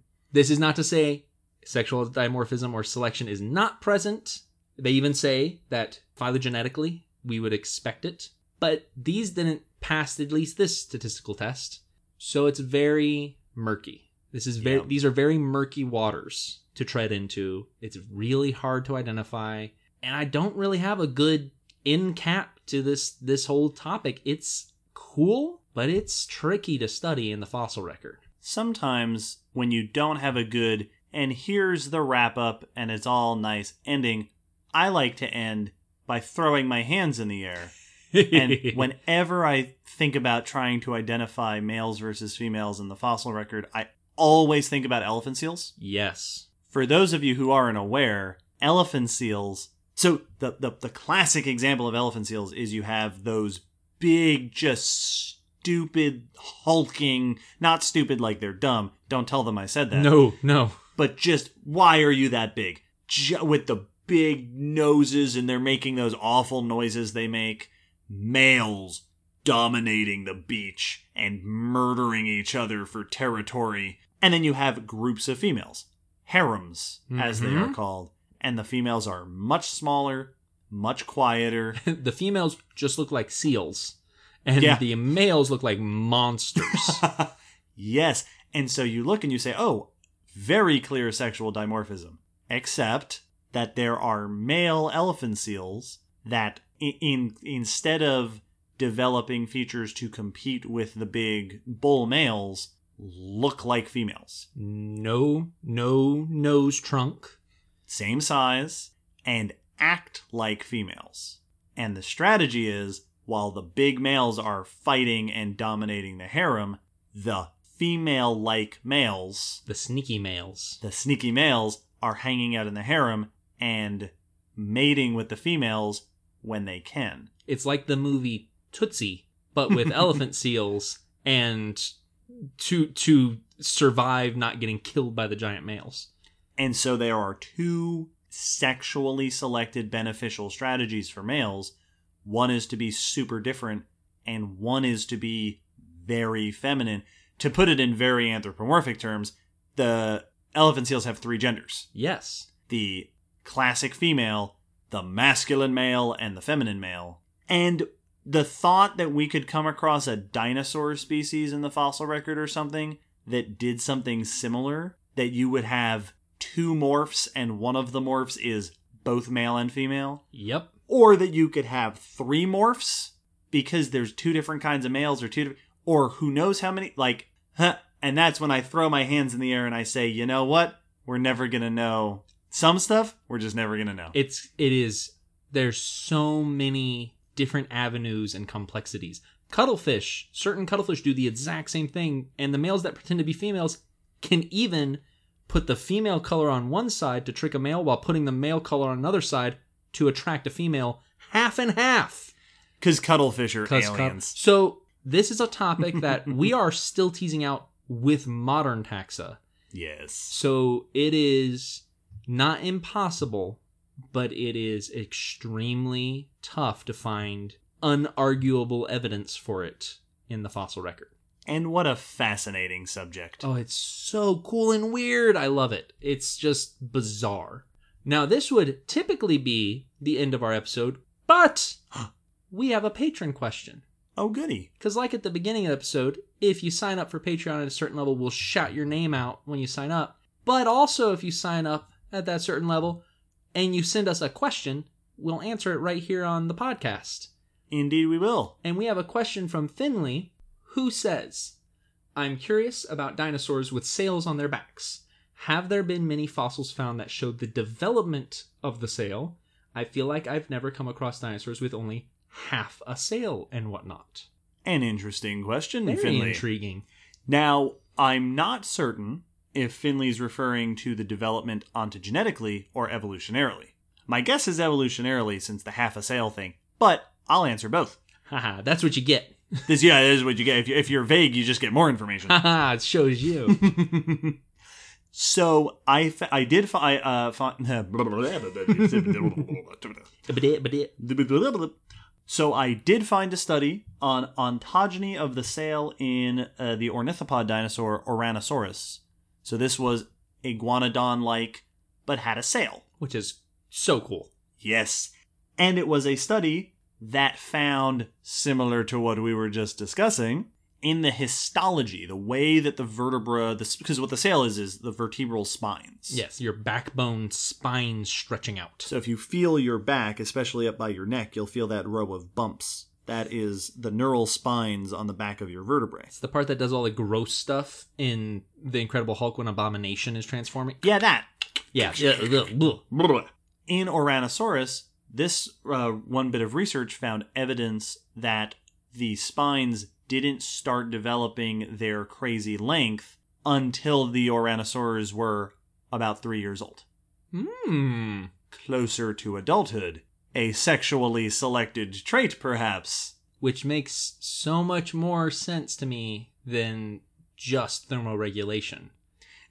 This is not to say sexual dimorphism or selection is not present. They even say that phylogenetically we would expect it, but these didn't pass at least this statistical test. So it's very murky. This is very Yeah. these are very murky waters to tread into. It's really hard to identify, and I don't really have a good in cap to this this whole topic. It's cool, but it's tricky to study in the fossil record. sometimes when you don't have a good and here's the wrap up and it's all nice ending, I like to end by throwing my hands in the air. and whenever I think about trying to identify males versus females in the fossil record, I always think about elephant seals. yes. For those of you who aren't aware, elephant seals. So the, the the classic example of elephant seals is you have those big, just stupid, hulking. Not stupid like they're dumb. Don't tell them I said that. No, no. But just why are you that big? Ju- with the big noses and they're making those awful noises they make. Males dominating the beach and murdering each other for territory. And then you have groups of females, harems, as they are Mhm. called. And the females are much smaller, much quieter. the females just look like seals, and Yeah. the males look like monsters. yes. And so you look and you say, oh, very clear sexual dimorphism. Except that there are male elephant seals that, in, in instead of developing features to compete with the big bull males, look like females. no, no nose trunk. Same size and act like females. And the strategy is while the big males are fighting and dominating the harem, the female like males The sneaky males. the sneaky males are hanging out in the harem and mating with the females when they can. It's like the movie Tootsie, but with elephant seals and to to survive not getting killed by the giant males. And so there are two sexually selected beneficial strategies for males. one is to be super different, and one is to be very feminine. To put it in very anthropomorphic terms, the elephant seals have three genders Yes. the classic female, the masculine male, and the feminine male. And the thought that we could come across a dinosaur species in the fossil record or something that did something similar, that you would have two morphs and one of the morphs is both male and female, Yep. or that you could have three morphs because there's two different kinds of males or two different, or who knows how many like huh, and that's when I throw my hands in the air and I say, "You know what? We're never going to know some stuff. We're just never going to know." It's it is there's so many different avenues and complexities. Cuttlefish, certain cuttlefish do the exact same thing, and the males that pretend to be females can even put the female color on one side to trick a male while putting the male color on another side to attract a female half and half. Cuz cuttlefish are cut- aliens. so this is a topic that we are still teasing out with modern taxa. yes. So it is not impossible, but it is extremely tough to find unarguable evidence for it in the fossil record. And what a fascinating subject. Oh, it's so cool and weird. I love it. It's just bizarre. Now, this would typically be the end of our episode, but we have a patron question. Oh goody. Because, like at the beginning of the episode, if you sign up for Patreon at a certain level, we'll shout your name out when you sign up. But also, if you sign up at that certain level and you send us a question, we'll answer it right here on the podcast. Indeed we will. And we have a question from Finley who says, I'm curious about dinosaurs with sails on their backs. Have there been many fossils found that showed the development of the sail? I feel like I've never come across dinosaurs with only half a sail and whatnot. An interesting question, Very Finley. intriguing. Now, I'm not certain if Finley's referring to the development ontogenetically or evolutionarily. My guess is evolutionarily since the half a sail thing, but I'll answer both. Haha, that's what you get. This, yeah, this is what you get. If, you, if you're vague, you just get more information. Haha, it shows you. so I, f- I did fi- uh, find. So I did find a study on ontogeny of the sail in uh, the ornithopod dinosaur Ouranosaurus. So this was iguanodon-like, but had a sail. which is so cool. Yes, and it was a study that found similar to what we were just discussing in the histology, the way that the vertebra, this because what the sail is is the vertebral spines. Yes, your backbone spine stretching out. So if you feel your back, especially up by your neck, you'll feel that row of bumps. That is the neural spines on the back of your vertebrae. It's the part that does all the gross stuff in The Incredible Hulk when Abomination is transforming. Yeah, that. Yeah. yeah, ugh, ugh. In Ouranosaurus, this uh, one bit of research found evidence that the spines didn't start developing their crazy length until the Ouranosaurs were about three years old. Hmm. Closer to adulthood. A sexually selected trait, perhaps. Which makes so much more sense to me than just thermoregulation.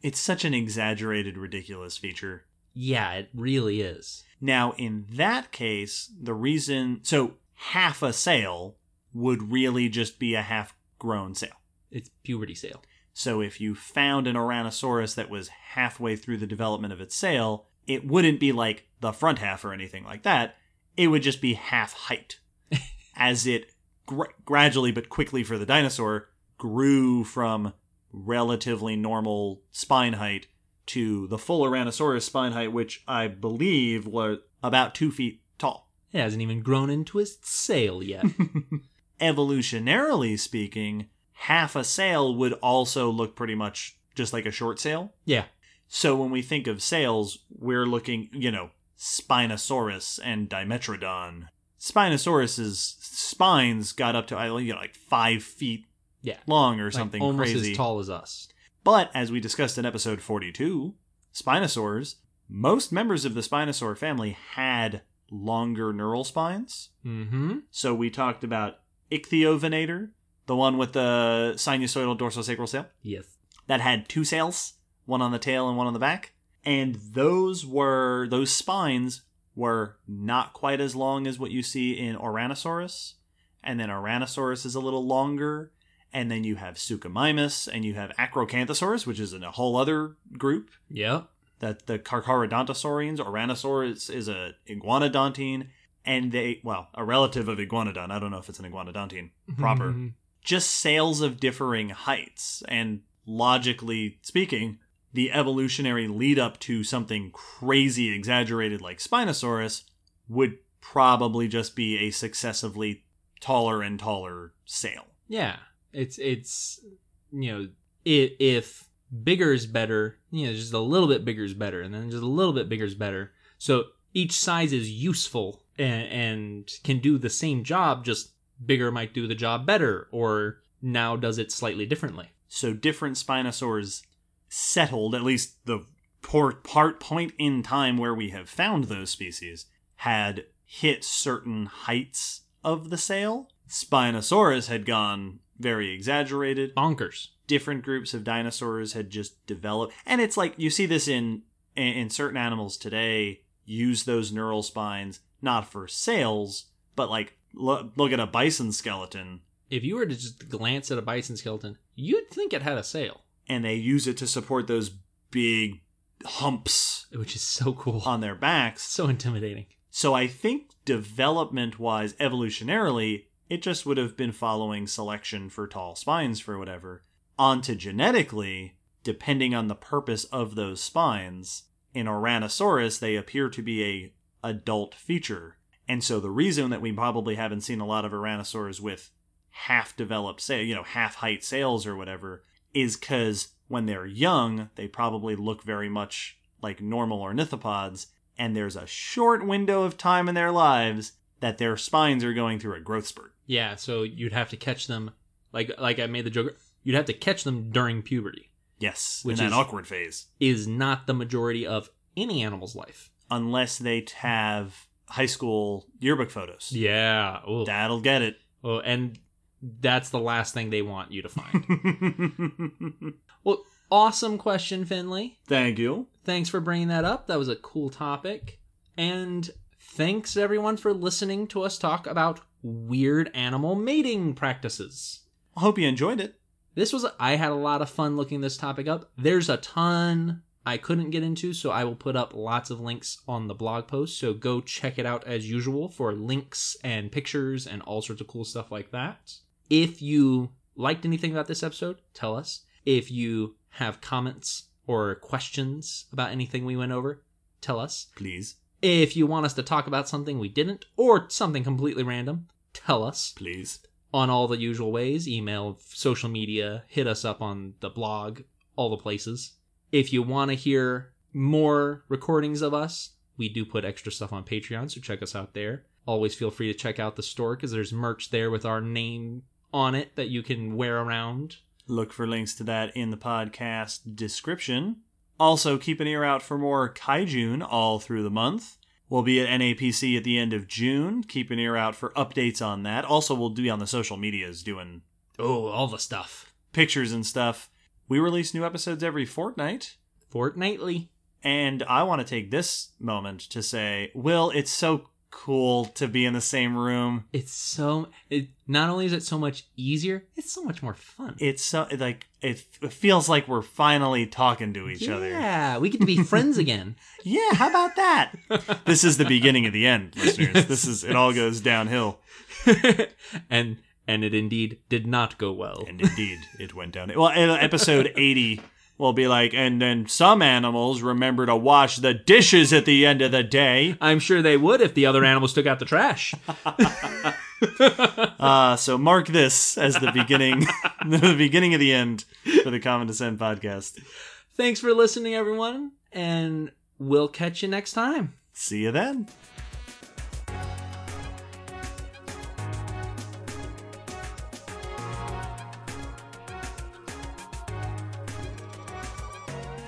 It's such an exaggerated, ridiculous feature. Yeah, it really is. Now, in that case, the reason so half a sail would really just be a half grown sail. It's puberty sail. So if you found an Ouranosaurus that was halfway through the development of its sail, it wouldn't be like the front half or anything like that. It would just be half height as it gra- gradually but quickly for the dinosaur grew from relatively normal spine height to the full Ouranosaurus spine height, which I believe was about two feet tall. It hasn't even grown into its sail yet. Evolutionarily speaking, half a sail would also look pretty much just like a short sail. yeah. So when we think of sails, we're looking, you know, Spinosaurus and Dimetrodon. Spinosaurus's spines got up to, I you know, like five feet Yeah. long or Like, something almost crazy. as tall as us. But as we discussed in episode 42, Spinosaurs, most members of the Spinosaur family had longer neural spines. Mm-hmm. So we talked about Ichthyovenator, the one with the sinusoidal dorsosacral sail Yes. that had two sails, one on the tail and one on the back. And those were those spines were not quite as long as what you see in Ouranosaurus, and then Ouranosaurus is a little longer, and then you have Suchomimus, and you have Acrocanthosaurus, which is in a whole other group. Yeah. That the Carcharodontosaurians, Ouranosaurus is a iguanodontine, and they well, a relative of iguanodon. I don't know if it's an iguanodontine proper. Mm-hmm. Just sails of differing heights, and logically speaking, the evolutionary lead up to something crazy exaggerated like Spinosaurus would probably just be a successively taller and taller sail. Yeah, it's it's you know if, if bigger is better, you know, just a little bit bigger is better, and then just a little bit bigger is better. So each size is useful and, and can do the same job. Just bigger might do the job better, or now does it slightly differently. So different Spinosaurs settled, at least the port part point in time where we have found those species, had hit certain heights of the sail. Spinosaurus had gone very exaggerated. Bonkers. Different groups of dinosaurs had just developed, and it's like you see this in in certain animals today. Use those neural spines not for sails, but like look, look at a bison skeleton, If you were to just glance at a bison skeleton, you'd think it had a sail, and they use it to support those big humps which is so cool. on their backs. so intimidating. So I think development wise, evolutionarily, it just would have been following selection for tall spines for whatever. Ontogenetically, depending on the purpose of those spines, in Ouranosaurus they appear to be a adult feature. And so the reason that we probably haven't seen a lot of Ouranosaurs with half developed say you know, half height sails or whatever, is because when they're young, they probably look very much like normal ornithopods, and there's a short window of time in their lives that their spines are going through a growth spurt. Yeah, so you'd have to catch them like like I made the joke. You'd have to catch them during puberty. Yes, Which in is- that awkward phase, Is not the majority of any animal's life. Unless they have high school yearbook photos. Yeah. Oh, That'll get it. oh and that's the last thing they want you to find. well, awesome question, Finley. Thank you. Thanks for bringing that up. That was a cool topic. And thanks everyone for listening to us talk about weird animal mating practices. I hope you enjoyed it. This was I had a lot of fun looking this topic up. There's a ton I couldn't get into, so I will put up lots of links on the blog post. So go check it out as usual for links and pictures and all sorts of cool stuff like that. If you liked anything about this episode, tell us. If you have comments or questions about anything we went over, tell us. Please, If you want us to talk about something we didn't or something completely random, tell us please. on all the usual ways email, social media, hit us up on the blog, all the places. If you want to hear more recordings of us, we do put extra stuff on Patreon, so check us out there. Always feel free to check out the store because there's merch there with our name on it that you can wear around. Look for links to that in the podcast description. Also, keep an ear out for more Kaiju June all through the month. We'll be at NAPC at the end of June. Keep an ear out for updates on that. Also, we'll be on the social medias doing Oh, all the stuff. pictures and stuff. We release new episodes every fortnight. Fortnightly. And I want to take this moment to say, Will, it's so cool to be in the same room. It's so. It, not only is it so much easier, it's so much more fun. It's so like it, it feels like we're finally talking to each other. Yeah, we get to be friends again. Yeah, how about that? this is the beginning of the end, listeners. This is it all goes downhill. and and it indeed did not go well. And indeed, it went down. Well, episode 80 will be like, and then some animals remember to wash the dishes at the end of the day. I'm sure they would if the other animals took out the trash. Uh, so mark this as the beginning, the beginning of the end for the Common Descent podcast. Thanks for listening, everyone, and we'll catch you next time. See you then.